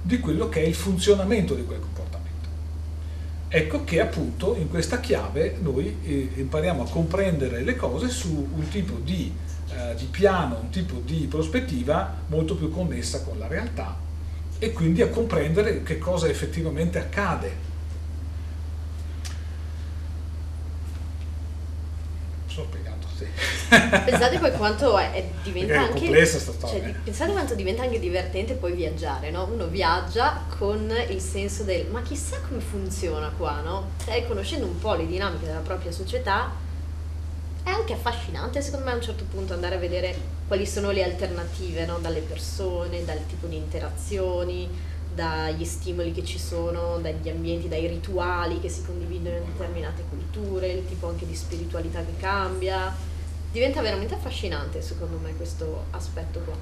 di quello che è il funzionamento di quel comportamento. Ecco che appunto in questa chiave noi eh, impariamo a comprendere le cose su un tipo di, eh, di piano, un tipo di prospettiva molto più connessa con la realtà e quindi a comprendere che cosa effettivamente accade. Sono piegato. Pensate poi quanto è, diventa è anche cioè, pensate quanto diventa anche divertente poi viaggiare, no? Uno viaggia con il senso del ma chissà come funziona qua, no? Cioè, conoscendo un po' le dinamiche della propria società è anche affascinante secondo me a un certo punto andare a vedere quali sono le alternative no? dalle persone, dal tipo di interazioni, dagli stimoli che ci sono, dagli ambienti, dai rituali che si condividono in determinate culture, il tipo anche di spiritualità che cambia. Diventa veramente affascinante secondo me questo aspetto qua.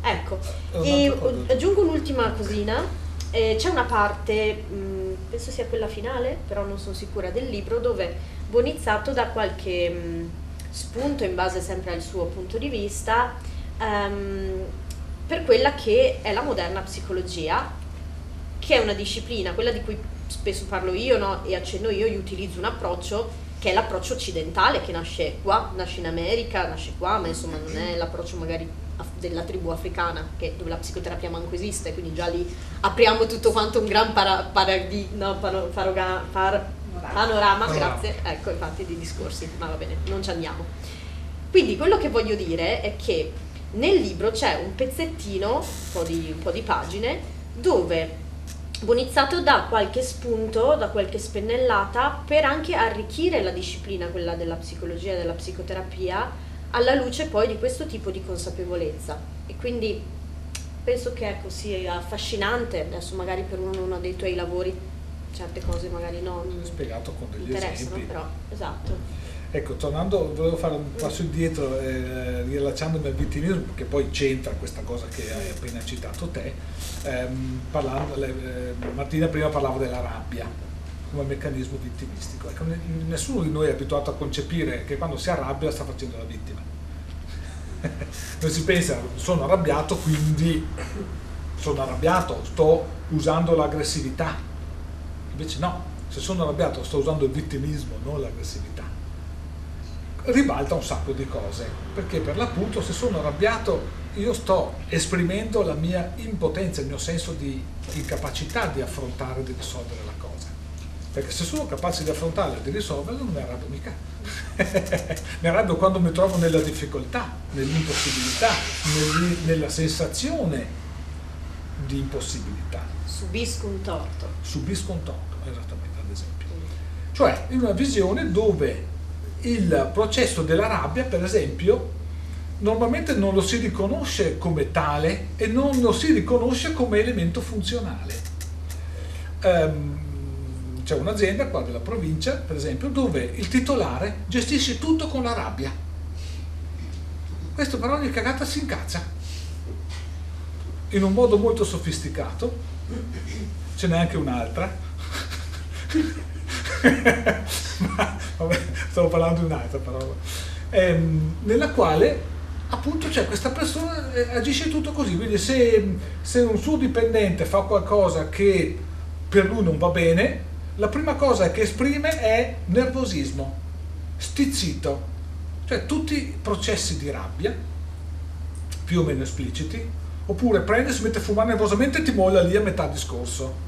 Ecco, e aggiungo un'ultima cosina, eh, c'è una parte, mh, penso sia quella finale, però non sono sicura del libro, dove Bonizzato dà qualche mh, spunto in base sempre al suo punto di vista um, per quella che è la moderna psicologia, che è una disciplina, quella di cui spesso parlo io no? e accenno io, io utilizzo un approccio che è l'approccio occidentale che nasce qua, nasce in America, nasce qua, ma insomma non è l'approccio magari della tribù africana che, dove la psicoterapia manco esiste, quindi già lì apriamo tutto quanto un gran para, paraghi, no, par, panorama, grazie, ecco infatti di discorsi, ma va bene, non ci andiamo. Quindi quello che voglio dire è che nel libro c'è un pezzettino, un po' di, un po di pagine, dove Bonizzato dà qualche spunto, da qualche spennellata per anche arricchire la disciplina, quella della psicologia e della psicoterapia, alla luce poi di questo tipo di consapevolezza. E quindi penso che ecco, sia affascinante, adesso magari per uno dei tuoi lavori certe cose magari non spiegato con degli esempi. però esatto. Ecco, tornando, volevo fare un passo indietro, eh, riallacciandomi al vittimismo, che poi c'entra questa cosa che hai appena citato te, ehm, parlando, eh, Martina prima parlava della rabbia come meccanismo vittimistico. Ecco, nessuno di noi è abituato a concepire che quando si arrabbia sta facendo la vittima. non si pensa, sono arrabbiato, quindi sono arrabbiato, sto usando l'aggressività. Invece no, se sono arrabbiato sto usando il vittimismo, non l'aggressività ribalta un sacco di cose, perché per l'appunto se sono arrabbiato io sto esprimendo la mia impotenza, il mio senso di incapacità di affrontare, di risolvere la cosa. Perché se sono capace di affrontarla e di risolverla non mi arrabbio mica. mi arrabbio quando mi trovo nella difficoltà, nell'impossibilità, nella sensazione di impossibilità. Subisco un torto. Subisco un torto, esattamente, ad esempio. Cioè, in una visione dove il processo della rabbia, per esempio, normalmente non lo si riconosce come tale e non lo si riconosce come elemento funzionale. Um, c'è un'azienda qua della provincia, per esempio, dove il titolare gestisce tutto con la rabbia. Questo però ogni cagata si incazza. In un modo molto sofisticato, ce n'è anche un'altra. Vabbè, stavo parlando di un'altra parola, ehm, nella quale appunto c'è questa persona eh, agisce tutto così, quindi se, se un suo dipendente fa qualcosa che per lui non va bene, la prima cosa che esprime è nervosismo, stizzito, cioè tutti i processi di rabbia, più o meno espliciti, oppure prende, si mette a fumare nervosamente e ti molla lì a metà discorso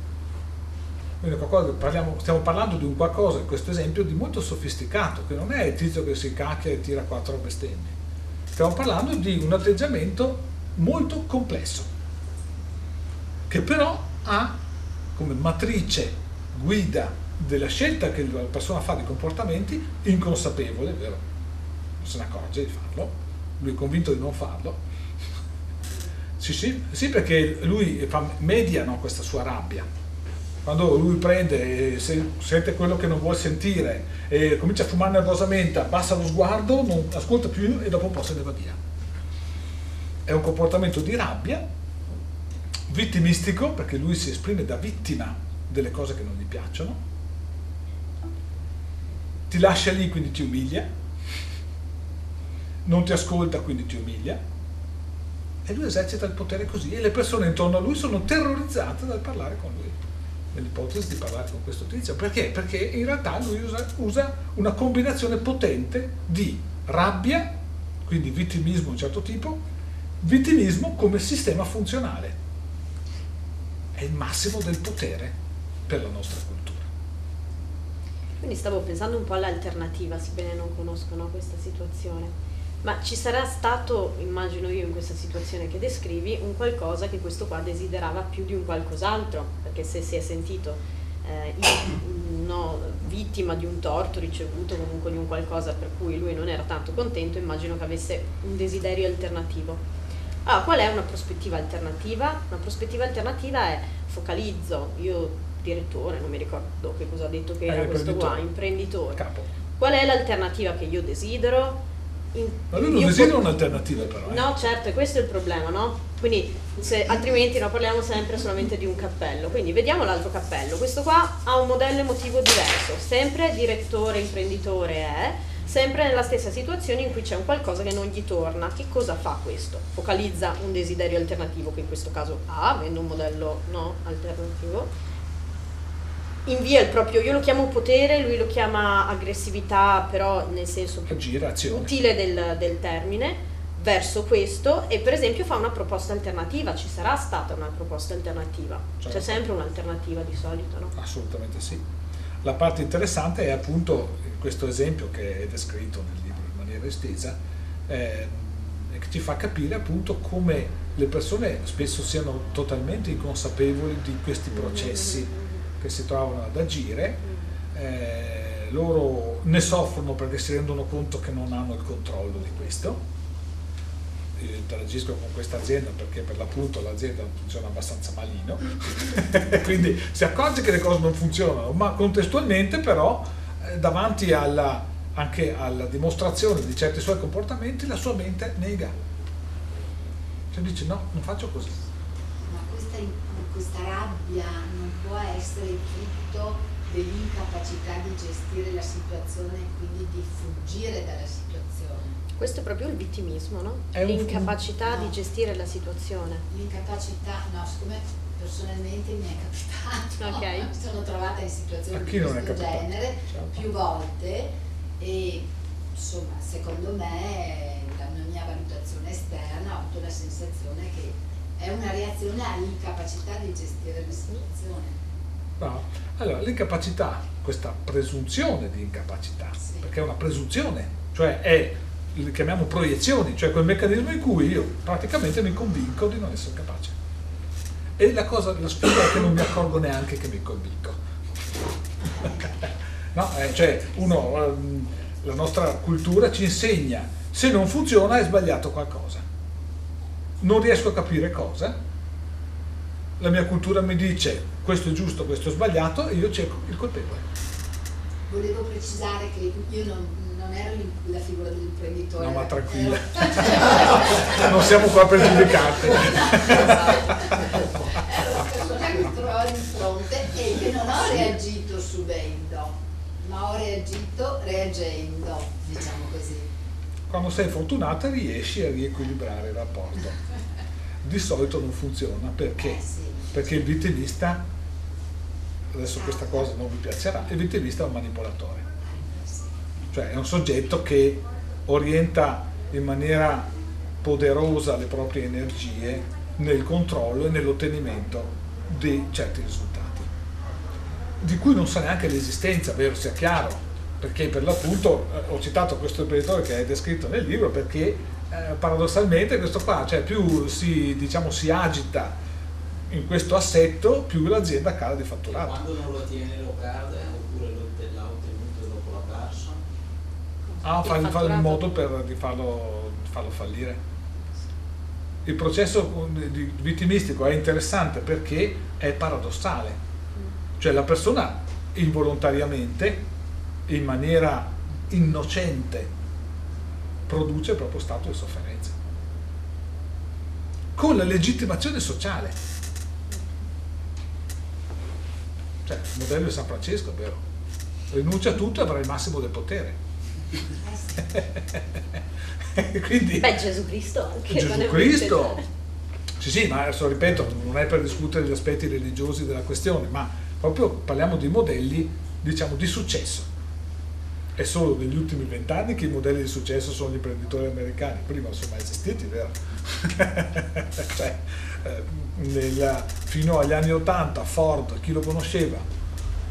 quindi parliamo, stiamo parlando di un qualcosa, in questo esempio, di molto sofisticato, che non è il tizio che si cacchia e tira quattro bestemmie. Stiamo parlando di un atteggiamento molto complesso, che però ha come matrice, guida della scelta che la persona fa di comportamenti inconsapevole, vero? Non se ne accorge di farlo, lui è convinto di non farlo. Sì, sì, sì perché lui fa, media no, questa sua rabbia, quando lui prende e sente quello che non vuole sentire e comincia a fumare nervosamente, abbassa lo sguardo, non ascolta più e dopo un po' se ne va via. È un comportamento di rabbia, vittimistico, perché lui si esprime da vittima delle cose che non gli piacciono, ti lascia lì quindi ti umilia, non ti ascolta quindi ti umilia, e lui esercita il potere così e le persone intorno a lui sono terrorizzate dal parlare con lui nell'ipotesi di parlare con questo tizio. Perché? Perché in realtà lui usa, usa una combinazione potente di rabbia, quindi vittimismo di un certo tipo, vittimismo come sistema funzionale. È il massimo del potere per la nostra cultura. Quindi stavo pensando un po' all'alternativa, sebbene non conoscono questa situazione. Ma ci sarà stato, immagino io in questa situazione che descrivi, un qualcosa che questo qua desiderava più di un qualcos'altro, perché se si è sentito eh, no, vittima di un torto ricevuto, comunque di un qualcosa per cui lui non era tanto contento, immagino che avesse un desiderio alternativo. Allora, qual è una prospettiva alternativa? Una prospettiva alternativa è focalizzo, io direttore, non mi ricordo che cosa ha detto che era questo qua, imprenditore. Capo. Qual è l'alternativa che io desidero? In, Ma lui non desidera un'alternativa però. Eh. No, certo, questo è il problema, no? Quindi se, altrimenti no, parliamo sempre solamente di un cappello. Quindi vediamo l'altro cappello. Questo qua ha un modello emotivo diverso, sempre direttore, imprenditore è, sempre nella stessa situazione in cui c'è un qualcosa che non gli torna. Che cosa fa questo? Focalizza un desiderio alternativo che in questo caso ha, avendo un modello no, alternativo invia il proprio, io lo chiamo potere, lui lo chiama aggressività, però nel senso Agire, utile del, del, termine, verso questo e per esempio fa una proposta alternativa, ci sarà stata una proposta alternativa, certo. c'è sempre un'alternativa di solito, no? Assolutamente sì. La parte interessante è appunto questo esempio che è descritto nel libro in maniera estesa, eh, che ci fa capire appunto come le persone spesso siano totalmente inconsapevoli di questi processi che si trovano ad agire, eh, loro ne soffrono perché si rendono conto che non hanno il controllo di questo. Io interagisco con questa azienda perché per l'appunto l'azienda funziona abbastanza malino, quindi si accorge che le cose non funzionano, ma contestualmente però eh, davanti alla, anche alla dimostrazione di certi suoi comportamenti la sua mente nega. Cioè dice no, non faccio così. Ma questa, questa rabbia può essere il frutto dell'incapacità di gestire la situazione e quindi di fuggire dalla situazione. Questo è proprio il vittimismo, no? È L'incapacità no. di gestire la situazione. L'incapacità, no, siccome personalmente mi è capitato, okay. mi sono trovata in situazioni di questo genere certo. più volte e insomma secondo me dalla mia valutazione esterna ho avuto la sensazione che è una reazione all'incapacità di gestire la situazione. No. Allora, l'incapacità, questa presunzione di incapacità, sì. perché è una presunzione, cioè è, le chiamiamo proiezioni, cioè quel meccanismo in cui io praticamente mi convinco di non essere capace. E la cosa, la sfida è che non mi accorgo neanche che mi convinco. no, eh, cioè uno, ehm, la nostra cultura ci insegna, se non funziona è sbagliato qualcosa. Non riesco a capire cosa, la mia cultura mi dice questo è giusto, questo è sbagliato e io cerco il colpevole. Volevo precisare che io non, non ero la figura dell'imprenditore. No, ma tranquilla, non siamo qua per giudicarti. Persona che mi trovavo di fronte e che non ho reagito subendo, ma ho reagito reagendo, diciamo così. Quando sei fortunata riesci a riequilibrare il rapporto. Di solito non funziona. Perché? Eh sì. Perché il vittimista adesso questa cosa non vi piacerà, il vittimista è un manipolatore, cioè è un soggetto che orienta in maniera poderosa le proprie energie nel controllo e nell'ottenimento di certi risultati, di cui non sa neanche l'esistenza, vero sia chiaro, perché per l'appunto eh, ho citato questo imprenditore che è descritto nel libro perché eh, paradossalmente questo qua, cioè più si, diciamo, si agita in questo assetto più l'azienda cala di fatturato. Quando non lo tiene lo perde oppure l'ha ottenuto e dopo l'ha perso? Ah, fa, fa il modo per di farlo, farlo fallire. Il processo vittimistico è interessante perché è paradossale, cioè la persona involontariamente, in maniera innocente, produce il proprio stato di sofferenza, con la legittimazione sociale. Cioè, il modello di San Francesco, vero? Rinuncia a tutto e avrà il massimo del potere. Quindi, Beh, Gesù Cristo anche. Gesù Cristo. Sì, sì, ma adesso ripeto, non è per discutere gli aspetti religiosi della questione, ma proprio parliamo di modelli, diciamo, di successo. È solo negli ultimi vent'anni che i modelli di successo sono gli imprenditori americani, prima non sono mai esistiti, vero? cioè, eh, fino agli anni 80 Ford, chi lo conosceva?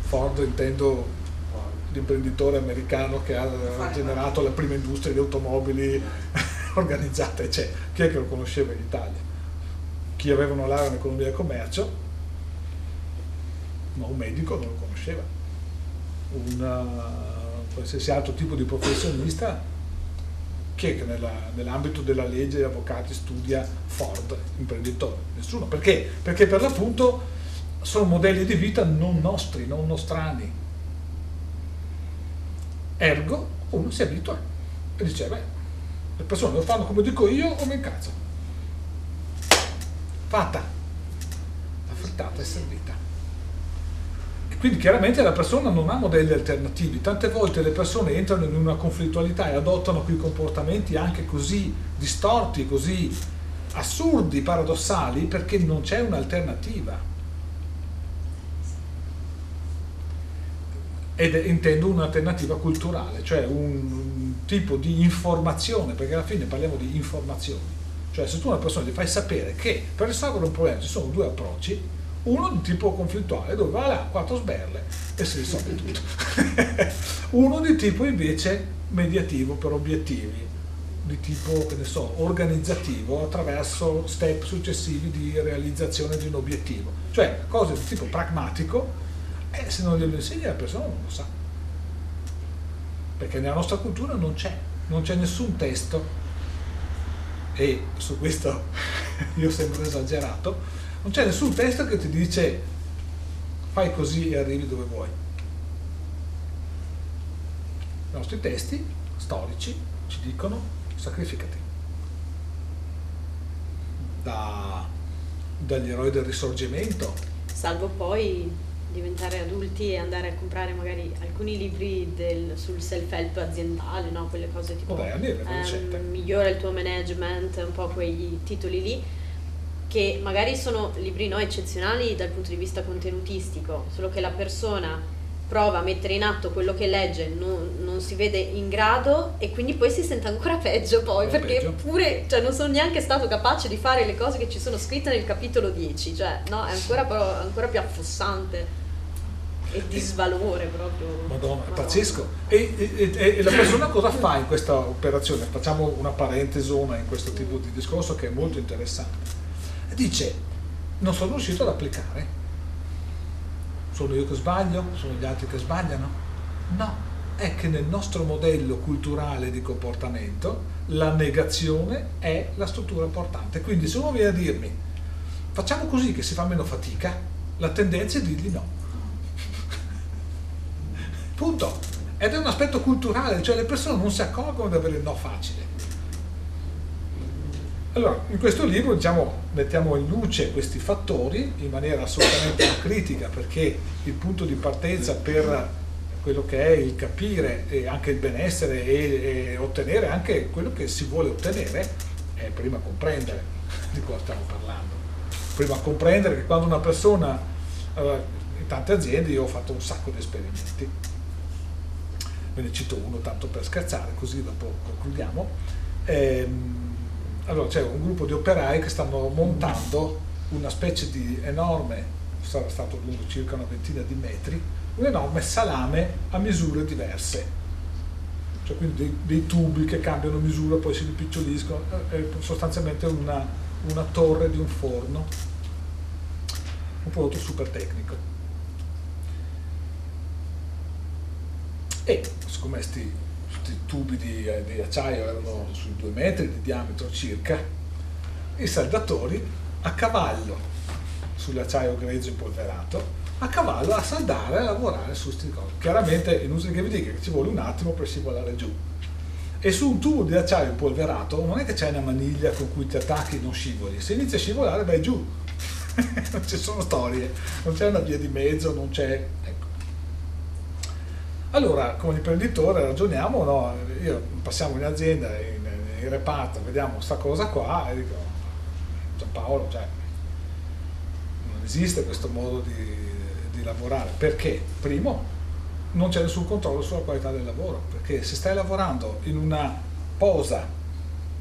Ford intendo l'imprenditore americano che ha generato la prima industria di automobili organizzata, eccetera. Chi è che lo conosceva in Italia? Chi aveva una laurea in economia e commercio, ma un medico non lo conosceva. Un qualsiasi altro tipo di professionista chi è che nella, nell'ambito della legge avvocati studia Ford, imprenditore? Nessuno. Perché? Perché per l'appunto sono modelli di vita non nostri, non nostrani. Ergo, uno si abitua e dice, beh, le persone lo fanno come dico io o mi incazzo. Fatta. La frittata è servita. Quindi chiaramente la persona non ha modelli alternativi, tante volte le persone entrano in una conflittualità e adottano quei comportamenti anche così distorti, così assurdi, paradossali, perché non c'è un'alternativa. Ed intendo un'alternativa culturale, cioè un tipo di informazione, perché alla fine parliamo di informazioni. Cioè se tu a una persona gli fai sapere che per risolvere un problema ci sono due approcci, uno di tipo conflittuale dove va là, quattro sberle e si risolve tutto. Uno di tipo invece mediativo per obiettivi, di tipo, che ne so, organizzativo attraverso step successivi di realizzazione di un obiettivo. Cioè cose di tipo pragmatico e se non glielo insegni la persona non lo sa. Perché nella nostra cultura non c'è, non c'è nessun testo e su questo io ho sempre esagerato, non c'è nessun testo che ti dice fai così e arrivi dove vuoi. I nostri testi storici ci dicono sacrificati. Da, dagli eroi del risorgimento. Salvo poi diventare adulti e andare a comprare magari alcuni libri del, sul self-help aziendale, no? quelle cose tipo Vabbè, ehm, migliora il tuo management, un po' quei titoli lì che magari sono libri no, eccezionali dal punto di vista contenutistico, solo che la persona prova a mettere in atto quello che legge, non, non si vede in grado e quindi poi si sente ancora peggio poi, È perché peggio. pure, cioè non sono neanche stato capace di fare le cose che ci sono scritte nel capitolo 10, cioè no, è ancora, però, ancora più affossante e di svalore proprio. Madonna, è pazzesco. E, e- e- e la persona cosa fa in questa operazione? Facciamo una parentesona in questo tipo di discorso che è molto interessante. Dice, non sono riuscito ad applicare. Sono io che sbaglio? Sono gli altri che sbagliano? No, è che nel nostro modello culturale di comportamento la negazione è la struttura portante. Quindi se uno viene a dirmi facciamo così che si fa meno fatica, la tendenza è dirgli no. Punto. Ed è un aspetto culturale, cioè le persone non si accorgono di avere il no facile. Allora, in questo libro diciamo, mettiamo in luce questi fattori in maniera assolutamente critica perché il punto di partenza per quello che è il capire e anche il benessere e, e ottenere anche quello che si vuole ottenere è prima comprendere di cosa stiamo parlando. Prima comprendere che quando una persona, allora, in tante aziende io ho fatto un sacco di esperimenti, ve ne cito uno tanto per scherzare, così dopo concludiamo. Ehm, allora c'è un gruppo di operai che stanno montando una specie di enorme, sarà stato lungo circa una ventina di metri, un enorme salame a misure diverse. Cioè quindi dei, dei tubi che cambiano misura, poi si rimpiccoliscono, è sostanzialmente una, una torre di un forno, un prodotto super tecnico. E siccome questi tubi di, eh, di acciaio erano sui due metri di diametro circa, i saldatori a cavallo sull'acciaio grezzo impolverato, a cavallo a saldare e a lavorare su questi cose. Chiaramente è inutile che vi dica che ci vuole un attimo per scivolare giù. E su un tubo di acciaio impolverato non è che c'è una maniglia con cui ti attacchi e non scivoli, se inizi a scivolare vai giù. non ci sono storie, non c'è una via di mezzo, non c'è... Allora, come imprenditore ragioniamo, no? Io passiamo in azienda, in, in reparto, vediamo questa cosa qua e dico, Giampaolo, cioè, non esiste questo modo di, di lavorare. Perché? Primo, non c'è nessun controllo sulla qualità del lavoro, perché se stai lavorando in una posa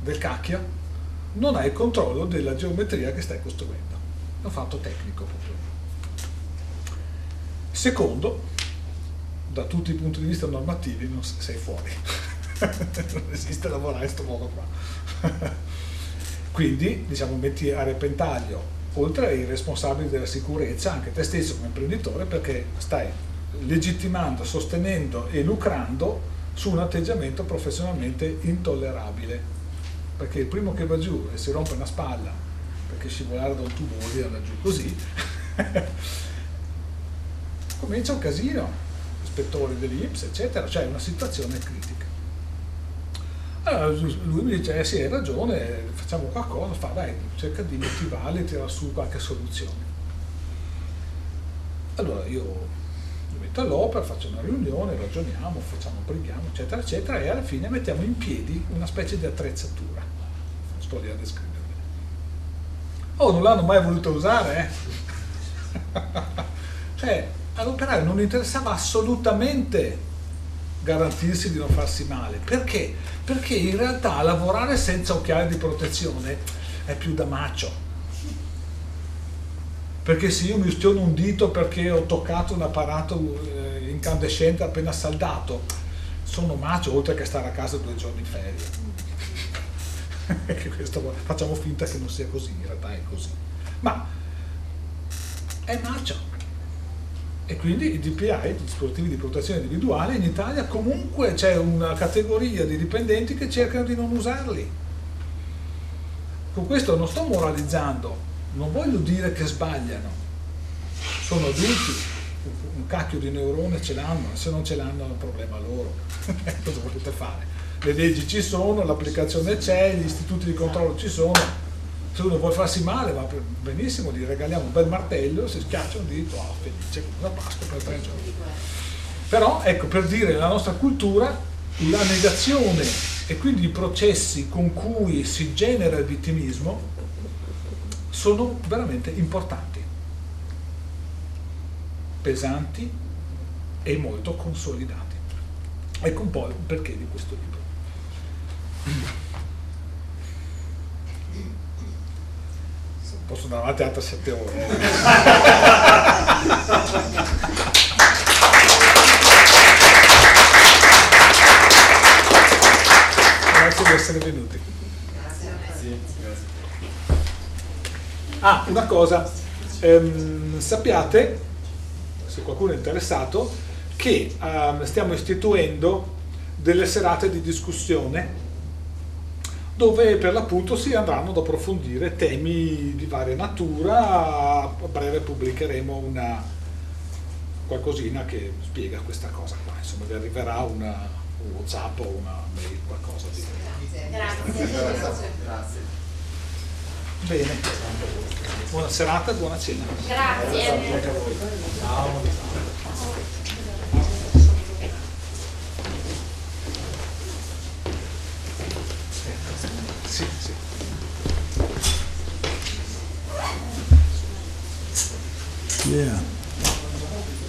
del cacchio, non hai il controllo della geometria che stai costruendo. È un fatto tecnico proprio. Secondo, da tutti i punti di vista normativi non sei fuori. non esiste lavorare in questo modo qua. Quindi, diciamo, metti a repentaglio, oltre ai responsabili della sicurezza, anche te stesso come imprenditore, perché stai legittimando, sostenendo e lucrando su un atteggiamento professionalmente intollerabile. Perché il primo che va giù e si rompe una spalla perché scivolare da un tubo vuol dire andare giù così, comincia un casino, ispettore dell'Ips, eccetera, cioè una situazione critica. Allora lui mi dice, eh sì, hai ragione, facciamo qualcosa, fa dai, cerca di motivarli, tira su qualche soluzione. Allora io mi metto all'opera, faccio una riunione, ragioniamo, facciamo, preghiamo, eccetera, eccetera, e alla fine mettiamo in piedi una specie di attrezzatura. Sto lì a descrivervi. Oh, non l'hanno mai voluto usare, eh? cioè, all'operaio non interessava assolutamente garantirsi di non farsi male. Perché? Perché in realtà lavorare senza occhiali di protezione è più da macio. Perché se io mi ustiono un dito perché ho toccato un apparato eh, incandescente appena saldato, sono macio oltre che stare a casa due giorni in ferie. Questo, facciamo finta che non sia così, in realtà è così. Ma è macio e quindi i DPI, i dispositivi di protezione individuale, in Italia comunque c'è una categoria di dipendenti che cercano di non usarli. Con questo non sto moralizzando, non voglio dire che sbagliano, sono adulti, un cacchio di neurone ce l'hanno, se non ce l'hanno è un problema loro, cosa volete fare? Le leggi ci sono, l'applicazione c'è, gli istituti di controllo ci sono, se uno vuole farsi male va benissimo, gli regaliamo un bel martello, si schiaccia un dito, oh, felice una Pasqua per tre giorni. Però ecco, per dire, la nostra cultura, la negazione e quindi i processi con cui si genera il vittimismo sono veramente importanti, pesanti e molto consolidati. Ecco un po' il perché di questo libro. Posso andare avanti altre sette ore. Grazie di essere venuti. Ah, una cosa, ehm, sappiate, se qualcuno è interessato, che ehm, stiamo istituendo delle serate di discussione dove per l'appunto si andranno ad approfondire temi di varia natura. A breve pubblicheremo una qualcosina che spiega questa cosa qua. Insomma, vi arriverà una, un WhatsApp o una mail, qualcosa di. Grazie. Grazie. Grazie. Bene, buona serata e buona cena. Grazie. Ciao. Yeah.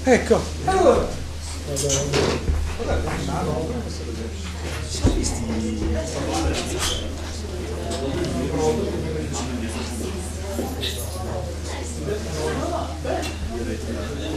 Ecco. Allora. Guardate,